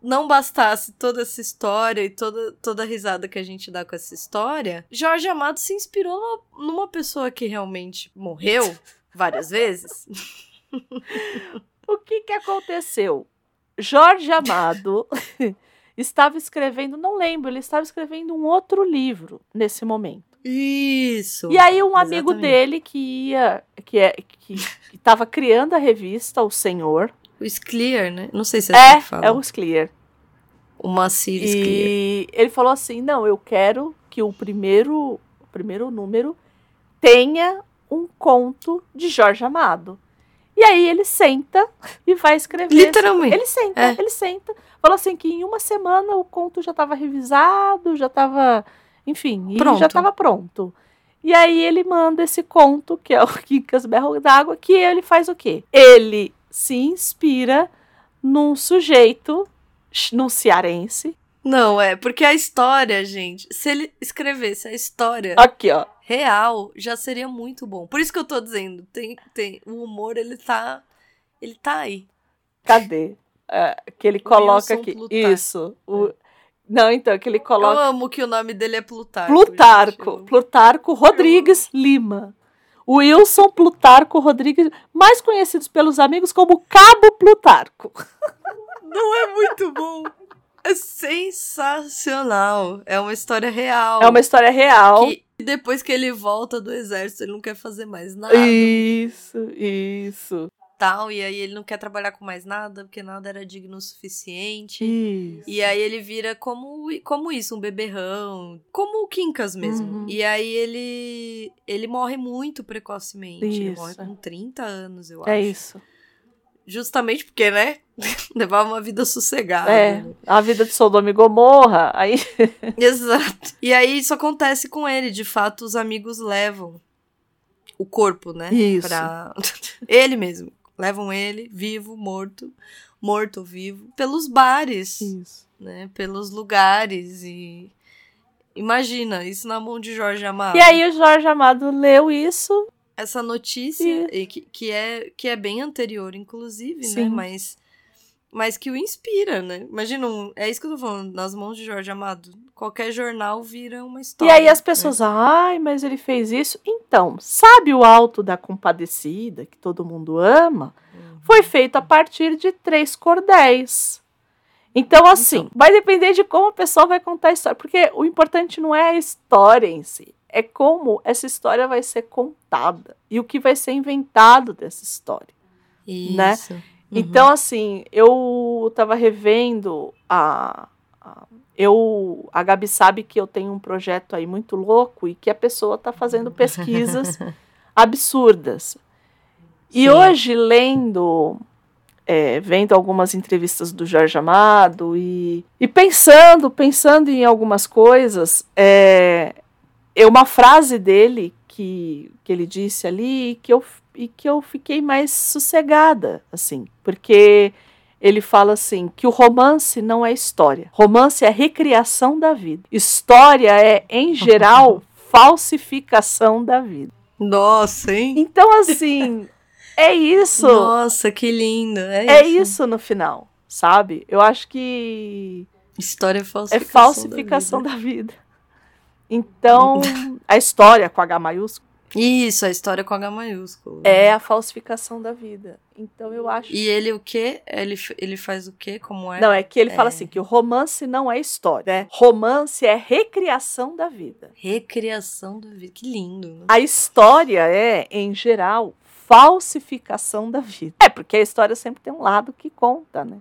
Não bastasse toda essa história e toda, toda a risada que a gente dá com essa história, Jorge Amado se inspirou numa, numa pessoa que realmente morreu várias vezes. O que que aconteceu? Jorge Amado estava escrevendo, não lembro, ele estava escrevendo um outro livro nesse momento. Isso. E aí um amigo Exatamente. dele que ia, que é, que estava criando a revista, o Senhor, O Sclear, né? Não sei se é, assim é, que fala. é o Sclear. O Macir Sclear. E ele falou assim: não, eu quero que o primeiro, o primeiro número tenha um conto de Jorge Amado. E aí ele senta e vai escrever. Literalmente. Ele senta, É. ele senta. Falou assim que em uma semana o conto já estava revisado, já estava, enfim, já estava pronto. E aí ele manda esse conto, que é o Quincas Berro d'Água, que ele faz o quê? Ele se inspira num sujeito, num cearense. Não, é, porque a história, gente, se ele escrevesse a história Aqui, ó. Real, já seria muito bom. Por isso que eu tô dizendo, tem, tem, o humor, ele tá, ele tá aí. Cadê? É, que ele coloca aqui. Plutarco. Isso. o- Não, então, que ele Eu coloca. amo que o nome dele é Plutarco. Plutarco. gente. Plutarco Rodrigues Lima. Wilson Plutarco Rodrigues, mais conhecidos pelos amigos como Cabo Plutarco. Não é muito bom. É sensacional. É uma história real. É uma história real. que depois que ele volta do exército, ele não quer fazer mais nada. Isso, isso. Tal, e aí ele não quer trabalhar com mais nada, porque nada era digno o suficiente. Isso. E aí ele vira como, como isso, um beberrão, como o Quincas mesmo. Uhum. E aí ele ele morre muito precocemente. Ele Isso. morre com 30 anos, eu É acho. isso. Justamente porque, né? Levava uma vida sossegada. É, né? a vida de Sodoma e Gomorra. Aí, Exato. E aí isso acontece com ele. De fato, os amigos levam o corpo, né? Isso. Pra... ele mesmo. Levam ele, vivo, morto, morto vivo, pelos bares, isso. né? Pelos lugares e. Imagina, isso na mão de Jorge Amado. E aí o Jorge Amado leu isso. Essa notícia, e que, que, é, que é bem anterior, inclusive, né? Sim. Mas, mas que o inspira, né? Imagina, um- é isso que eu tô falando, nas mãos de Jorge Amado. Qualquer jornal vira uma E história. aí as né? pessoas, ai, mas ele fez isso. Então, sabe o Alto da Compadecida, que todo mundo ama? Uhum. Foi feito a partir de três cordéis. Então, assim, Então. vai depender de como a pessoa vai contar a história. Porque o importante não é a história em si, é como essa história vai ser contada e o que vai ser inventado dessa história. né? Isso. Uhum. Então, assim, eu tava revendo a, a- Eu. A Gabi sabe que eu tenho um projeto aí muito louco e que a pessoa tá fazendo pesquisas absurdas. E Sim. hoje, lendo. é, vendo algumas entrevistas do Jorge Amado e, e pensando, pensando em algumas coisas, é, é uma frase dele que, que ele disse ali que eu, e que eu fiquei mais sossegada, assim, porque ele fala assim que o romance não é história. Romance é recriação da vida. História é, em geral, falsificação da vida. Nossa, hein? Então, assim, é isso. Nossa, que lindo. É, É isso no final, sabe? Eu acho que História é é falsificação. falsificação da da vida. Então, a história com H maiúsculo. Isso, a história com H maiúsculo. é a falsificação da vida. Então, eu acho. E ele o quê? Ele, ele faz o quê? Como é? Não, é que ele fala É. assim: que o romance não é história. Né? Romance é recriação da vida. Recriação da vida. Que lindo, né? A história é, em geral, falsificação da vida. É, porque a história sempre tem um lado que conta, né?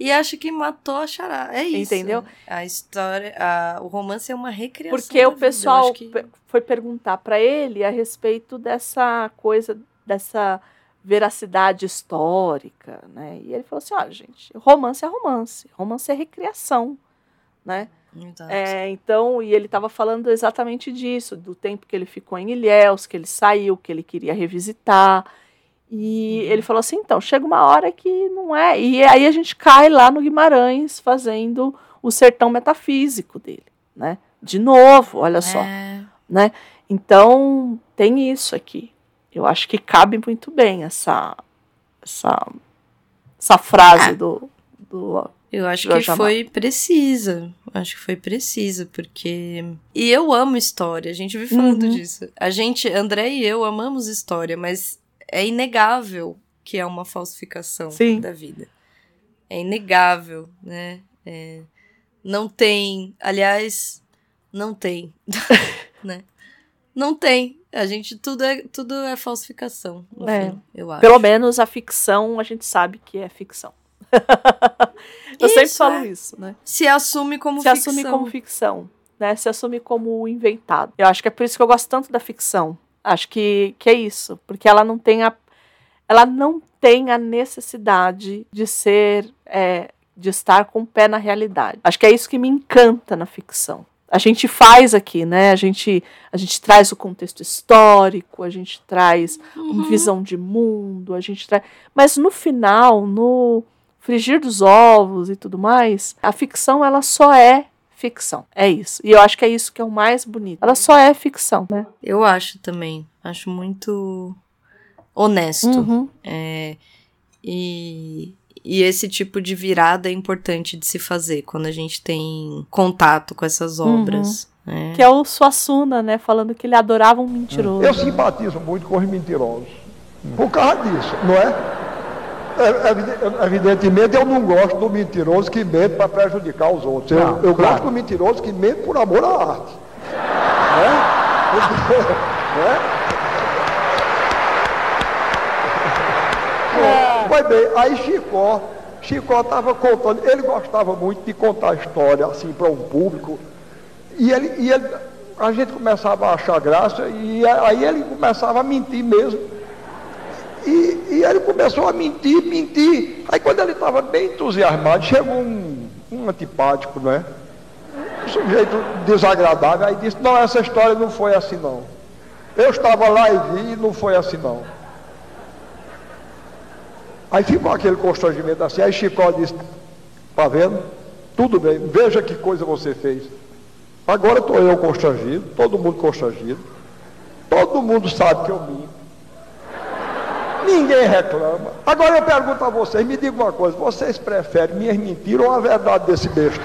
E acho que matou a chará. É isso. Entendeu? A história, a- o romance é uma recriação. Porque o pessoal que- foi perguntar para ele a respeito dessa coisa, dessa veracidade histórica, né? E ele falou assim: ó, gente, romance é romance, romance é recriação, né? É, então, e ele estava falando exatamente disso, do tempo que ele ficou em Ilhéus, que ele saiu, que ele queria revisitar. E ele falou assim: então, chega uma hora que não é. E aí a gente cai lá no Guimarães fazendo o sertão metafísico dele, né? De novo, olha só, É. né? Então, tem isso aqui. Eu acho que cabe muito bem essa essa, essa frase É. do, do Eu acho que Amado. foi precisa. Acho que foi precisa, porque. E eu amo história, a gente vive falando Uhum. disso. A gente, André e eu, amamos história, mas é inegável que é uma falsificação Sim. da vida. É inegável, né? É, não tem. Aliás, não tem. né? Não tem. A gente, tudo é, tudo é falsificação, É. fim, eu acho. Pelo menos a ficção a gente sabe que é ficção. Eu sempre Isso, falo é. isso, né? Se assume como Se ficção. assume como ficção, né? Se assume como inventado. Eu acho que é por isso que eu gosto tanto da ficção. Acho que, que é isso, porque ela não tem a ela não tem a necessidade de ser é, de estar com o pé na realidade. Acho que é isso que me encanta na ficção. A gente faz aqui, né? A gente, a gente traz o contexto histórico, a gente traz uma visão de mundo, a gente traz. Mas no final, no frigir dos ovos e tudo mais, a ficção ela só é ficção. É isso. E eu acho que é isso que é o mais bonito. Ela só é ficção, né? Eu acho também. Acho muito honesto. Uhum. É, e, e esse tipo de virada é importante de se fazer quando a gente tem contato com essas obras. né? Que é o Suassuna, né? Falando que ele adorava um mentiroso. Eu simpatizo muito com os mentirosos. Por causa disso, não é? É, evide- Evidentemente, eu não gosto do mentiroso que mente para prejudicar os outros. Eu, eu gosto do mentiroso que mente por amor à arte. Né? né? Bom, Pois bem, aí Chicó, Chicó estava contando, ele gostava muito de contar história assim para um público, e ele, e ele, a gente começava a achar graça, e aí ele começava a mentir mesmo. E, e ele começou a mentir, mentir. Aí quando ele estava bem entusiasmado, chegou um, um antipático, né? Um sujeito desagradável, aí disse, não, essa história não foi assim não. Eu estava lá e vi e não foi assim não. Aí ficou aquele constrangimento assim, aí Chicó disse, tá vendo? Tudo bem, veja que coisa você fez. Agora estou eu constrangido, todo mundo constrangido. Todo mundo sabe que eu minto. Ninguém reclama. Agora eu pergunto a vocês, me diga uma coisa, vocês preferem minhas mentiras ou a verdade desse besta?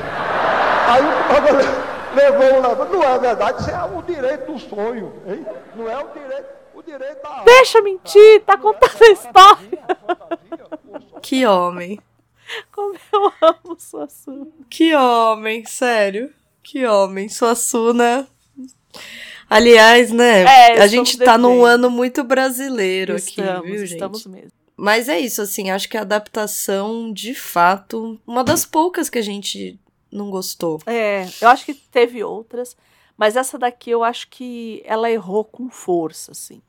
Aí o agora levou, levou, não é verdade, isso é o direito do sonho, hein? Não é o direito, o direito da Deixa mentir, tá contando a história. Que homem. Como eu amo Suassuna. Que homem, sério. Que homem. Suassuna. Aliás, né? É, a gente tá num devendo. ano muito brasileiro aqui, Estamos, viu, gente? estamos mesmo. Mas é isso, assim, acho que a adaptação, de fato, uma das poucas que a gente não gostou. É, eu acho que teve outras, mas essa daqui eu acho que ela errou com força, assim,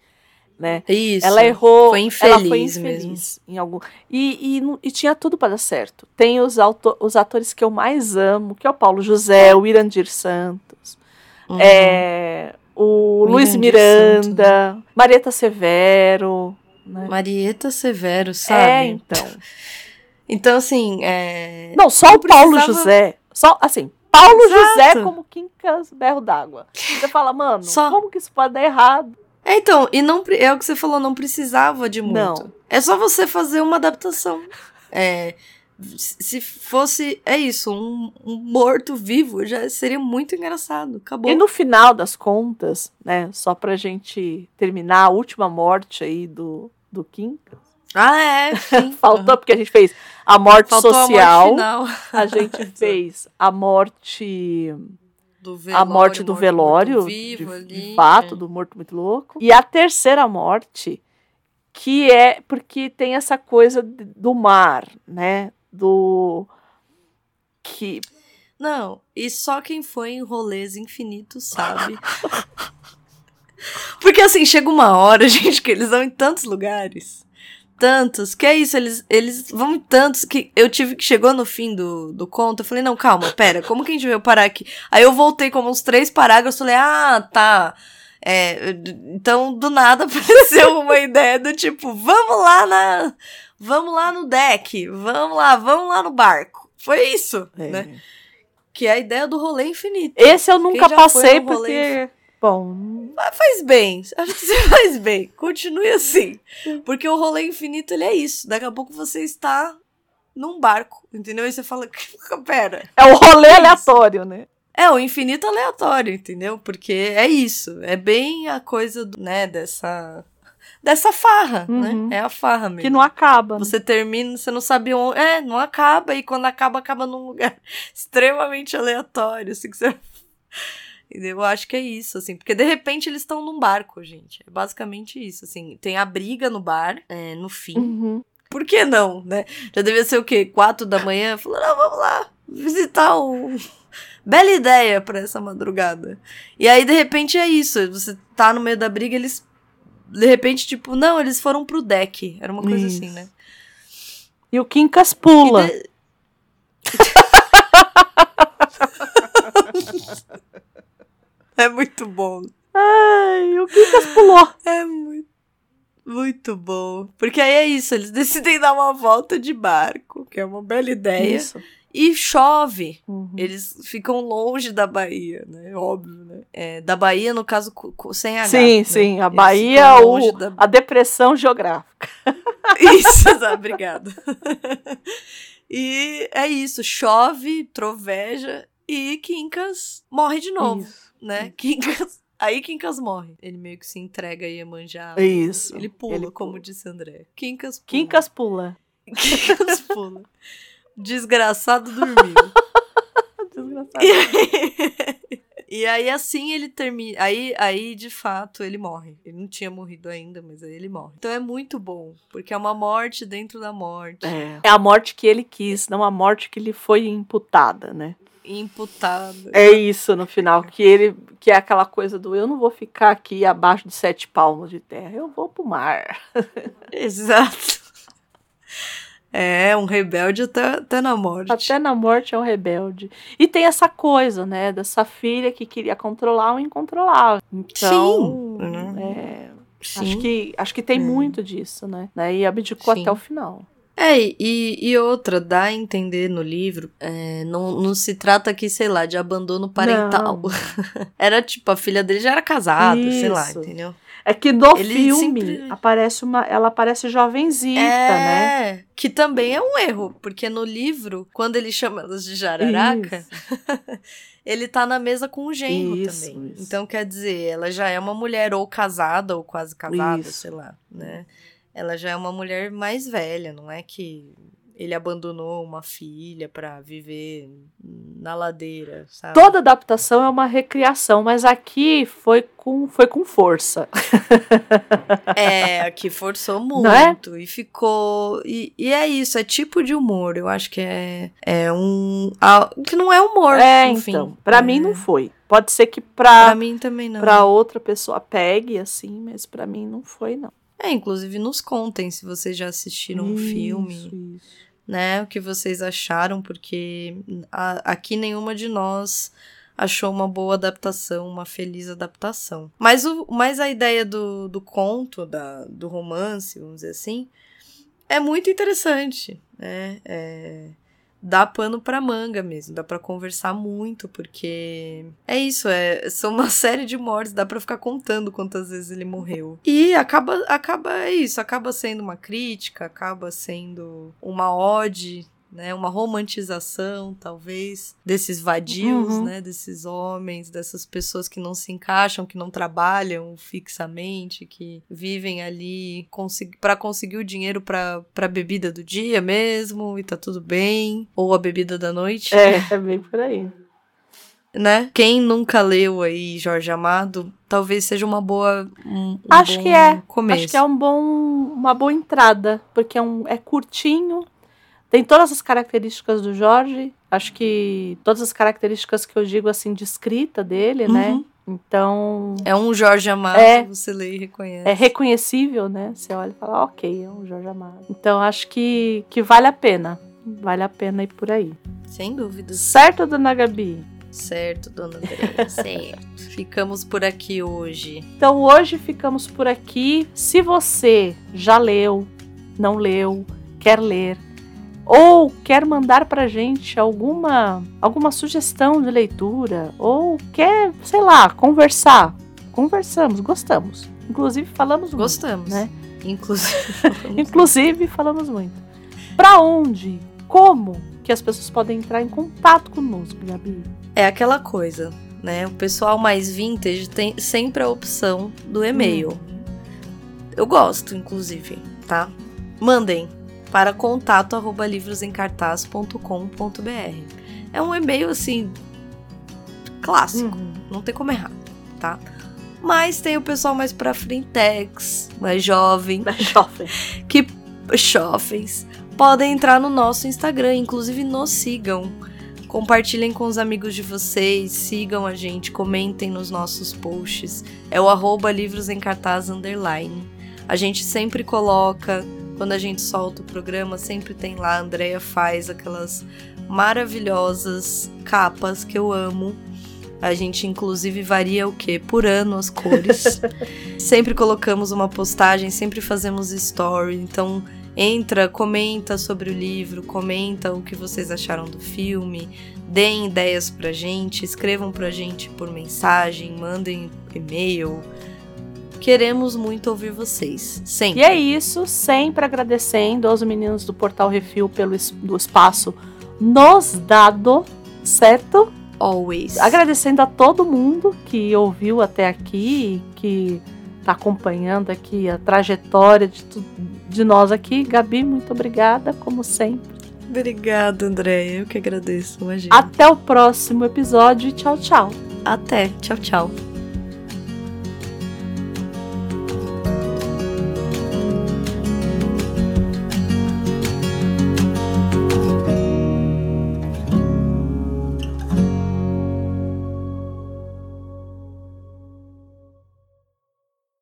né? Isso. ela errou, Foi ela infeliz, foi mesmo. infeliz em algum e, e, e tinha tudo para dar certo. Tem os, auto, os atores que eu mais amo, que é o Paulo José, o Irandir Santos, Uhum. é, Luiz Miranda, Marieta Severo, né? Marieta Severo, É, sabe? então. Então, assim, é... Não, só Não o Paulo precisava- José. Só, assim, Paulo Exato. José como Quincas Berro d'Água. Você fala, mano, Só. como que isso pode dar errado? É, então, e não, é o que você falou, não precisava de muito. Não. É só você fazer uma adaptação. É, se fosse, é isso, um, um morto-vivo, já seria muito engraçado. Acabou. E no final das contas, né, só pra gente terminar a última morte aí do, do Quincas. Ah, é, sim. Faltou, porque a gente fez a morte Faltou social. a morte. A gente fez a morte, Do a velório, morte do morto velório, de, vivo de ali, fato, é. do morto muito louco. E a terceira morte, que é porque tem essa coisa de- do mar, né? Do que Não, e só quem foi em rolês infinitos sabe. Porque assim, chega uma hora, gente, que eles vão em tantos lugares. Tantos, que é isso, eles, eles vão em tantos que eu tive que. Chegou no fim do, do conto, eu falei, não, calma, pera, como que a gente veio parar aqui? Aí eu voltei como uns três parágrafos, falei, ah, tá. É, então, do nada apareceu uma ideia do tipo, vamos lá na. Vamos lá no deck, vamos lá, vamos lá no barco. Foi isso, É. né? Que é a ideia do rolê infinito. Esse eu nunca passei porque. Bom, Mas faz bem. Acho que você faz bem. Continue assim. Porque o rolê infinito, ele é isso. Daqui a pouco você está num barco, entendeu? E você fala, pera. é o rolê isso. aleatório, né? É o infinito aleatório, entendeu? Porque é isso. É bem a coisa, do, né, dessa... Dessa farra, Uhum. né? É a farra mesmo. Que não acaba. né? Você termina, você não sabe onde. É, não acaba. E quando acaba, acaba num lugar extremamente aleatório. Assim, que você... Eu acho que é isso, assim. Porque de repente eles estão num barco, gente. É basicamente isso, assim. Tem a briga no bar, é, no fim. Uhum. Por que não, né? Já devia ser o quê? Quatro da manhã? Falou, não, vamos lá. Visitar o. Bela ideia pra essa madrugada. E aí, de repente, é isso. Você tá no meio da briga, eles. De repente, tipo, não, eles foram pro deck. Era uma coisa Isso. assim, né? E o Quincas pula. De- é muito bom. Ai, o Quincas pulou. É muito, muito bom. Porque aí é isso, eles decidem dar uma volta de barco, que é uma bela ideia. Isso. E chove. Uhum. Eles ficam longe da Bahia, né? Óbvio, né? É, da Bahia, no caso, sem H. Sim, né? sim. A Bahia, ficam o, da- a depressão geográfica. Isso, exato, obrigada. e é isso, chove, troveja e Quincas morre de novo, Isso. né? Quincas, aí Quincas morre. Ele meio que se entrega a manjar. Isso. Ele pula, Ele como pula. disse André. Quincas pula. Quincas pula. Quincas pula. Desgraçado dormiu. Desgraçado. E aí, e aí, assim ele termina. Aí, aí, de fato, ele morre. Ele não tinha morrido ainda, mas aí ele morre. Então é muito bom, porque é uma morte dentro da morte. É. É a morte que ele quis, não a morte que lhe foi imputada, né? Imputado. É isso no final, que ele que é aquela coisa do eu não vou ficar aqui abaixo de sete palmos de terra, eu vou pro mar. Exato. É, um rebelde até, até na morte. Até na morte é um rebelde. E tem essa coisa, né, dessa filha que queria controlar o incontrolável. Então, Sim. É, Sim. acho que acho que tem É. muito disso, né? né? E abdicou Sim. até o final. É, e, e outra, dá a entender no livro, é, não, não se trata aqui, sei lá, de abandono parental. Era tipo, a filha dele já era casada, sei lá, Isso. entendeu? É que no Ele filme sempre- aparece uma, ela aparece jovenzita, né? É, que também é um erro, porque no livro, quando ele chama elas de jararaca, ele tá na mesa com o genro Isso, também. isso. Então, quer dizer, ela já é uma mulher ou casada ou quase casada, Isso. sei lá, né? Ela já é uma mulher mais velha, não é que ele abandonou uma filha pra viver na ladeira, sabe? Toda adaptação é uma recriação, mas aqui foi com, foi com força. É, que forçou é? muito e ficou. E, e é isso, é tipo de humor. Eu acho que é, é um. que não é humor. É, enfim. então. Pra É. mim não foi. Pode ser que Pra pra, mim também não. pra outra pessoa pegue, assim, mas pra mim não foi, não. É, inclusive nos contem se vocês já assistiram o Isso, filme, isso. Né? O que vocês acharam, porque a- aqui nenhuma de nós achou uma boa adaptação, uma feliz adaptação. Mas, o, mas a ideia do, do conto, da, do romance, vamos dizer assim, é muito interessante, né? É, dá pano pra manga mesmo, dá pra conversar muito, porque é isso, é, são uma série de mortes, dá pra ficar contando quantas vezes ele morreu. E acaba, acaba é isso, acaba sendo uma crítica, acaba sendo uma ode, né, uma romantização, talvez, desses vadios, Uhum. né, desses homens, dessas pessoas que não se encaixam, que não trabalham fixamente, que vivem ali para conseguir o dinheiro para bebida do dia mesmo e tá tudo bem, ou a bebida da noite, É, é bem por aí. né? Quem nunca leu aí Jorge Amado, talvez seja uma boa um, um Acho que é. começo. Acho que é um bom, uma boa entrada, porque é, um, é curtinho, tem todas as características do Jorge, acho que todas as características que eu digo assim de escrita dele, né? Uhum. Então É um Jorge Amado, É. você lê e reconhece. é reconhecível, né? Você olha e fala, ok, é um Jorge Amado. Então acho que, que vale a pena. Vale a pena ir por aí. Sem dúvidas. Certo, dona Gabi? Certo, dona Andréia, certo. Ficamos por aqui hoje. Então hoje ficamos por aqui. Se você já leu, não leu, quer ler, ou quer mandar pra gente alguma alguma sugestão de leitura, ou quer, sei lá, conversar. Conversamos, gostamos. Inclusive falamos Gostamos. muito, né? Inclusive. Inclusive falamos muito. Pra onde? Como que as pessoas podem entrar em contato conosco, Gabi? É aquela coisa, né? O pessoal mais vintage tem sempre a opção do e-mail. Eu gosto, inclusive, tá? Mandem para contato arroba livrosemcartaz.com.br. É um e-mail assim clássico, Uhum. não tem como errar, tá? Mas tem o pessoal mais pra frentex, mais jovem, Da jovem. que jovens podem entrar no nosso Instagram, inclusive nos sigam. Compartilhem com os amigos de vocês, sigam a gente, comentem nos nossos posts. É o arroba livros em cartaz underline. A gente sempre coloca, quando a gente solta o programa, sempre tem lá, a Andrea faz aquelas maravilhosas capas que eu amo. A gente inclusive varia o que? Por ano as cores. sempre colocamos uma postagem, sempre fazemos story, então entra, comenta sobre o livro, comenta o que vocês acharam do filme, deem ideias pra gente, escrevam pra gente por mensagem, mandem e-mail. Queremos muito ouvir vocês. Sempre. E é isso, sempre agradecendo aos meninos do Portal Refil pelo es- do espaço nos dado, certo? Always. Agradecendo a todo mundo que ouviu até aqui, que tá acompanhando aqui a trajetória de, tu- de nós aqui. Gabi, muito obrigada, como sempre. Obrigada, Andréia. Eu que agradeço. Imagina. Até o próximo episódio e tchau, tchau. Até. Tchau, tchau.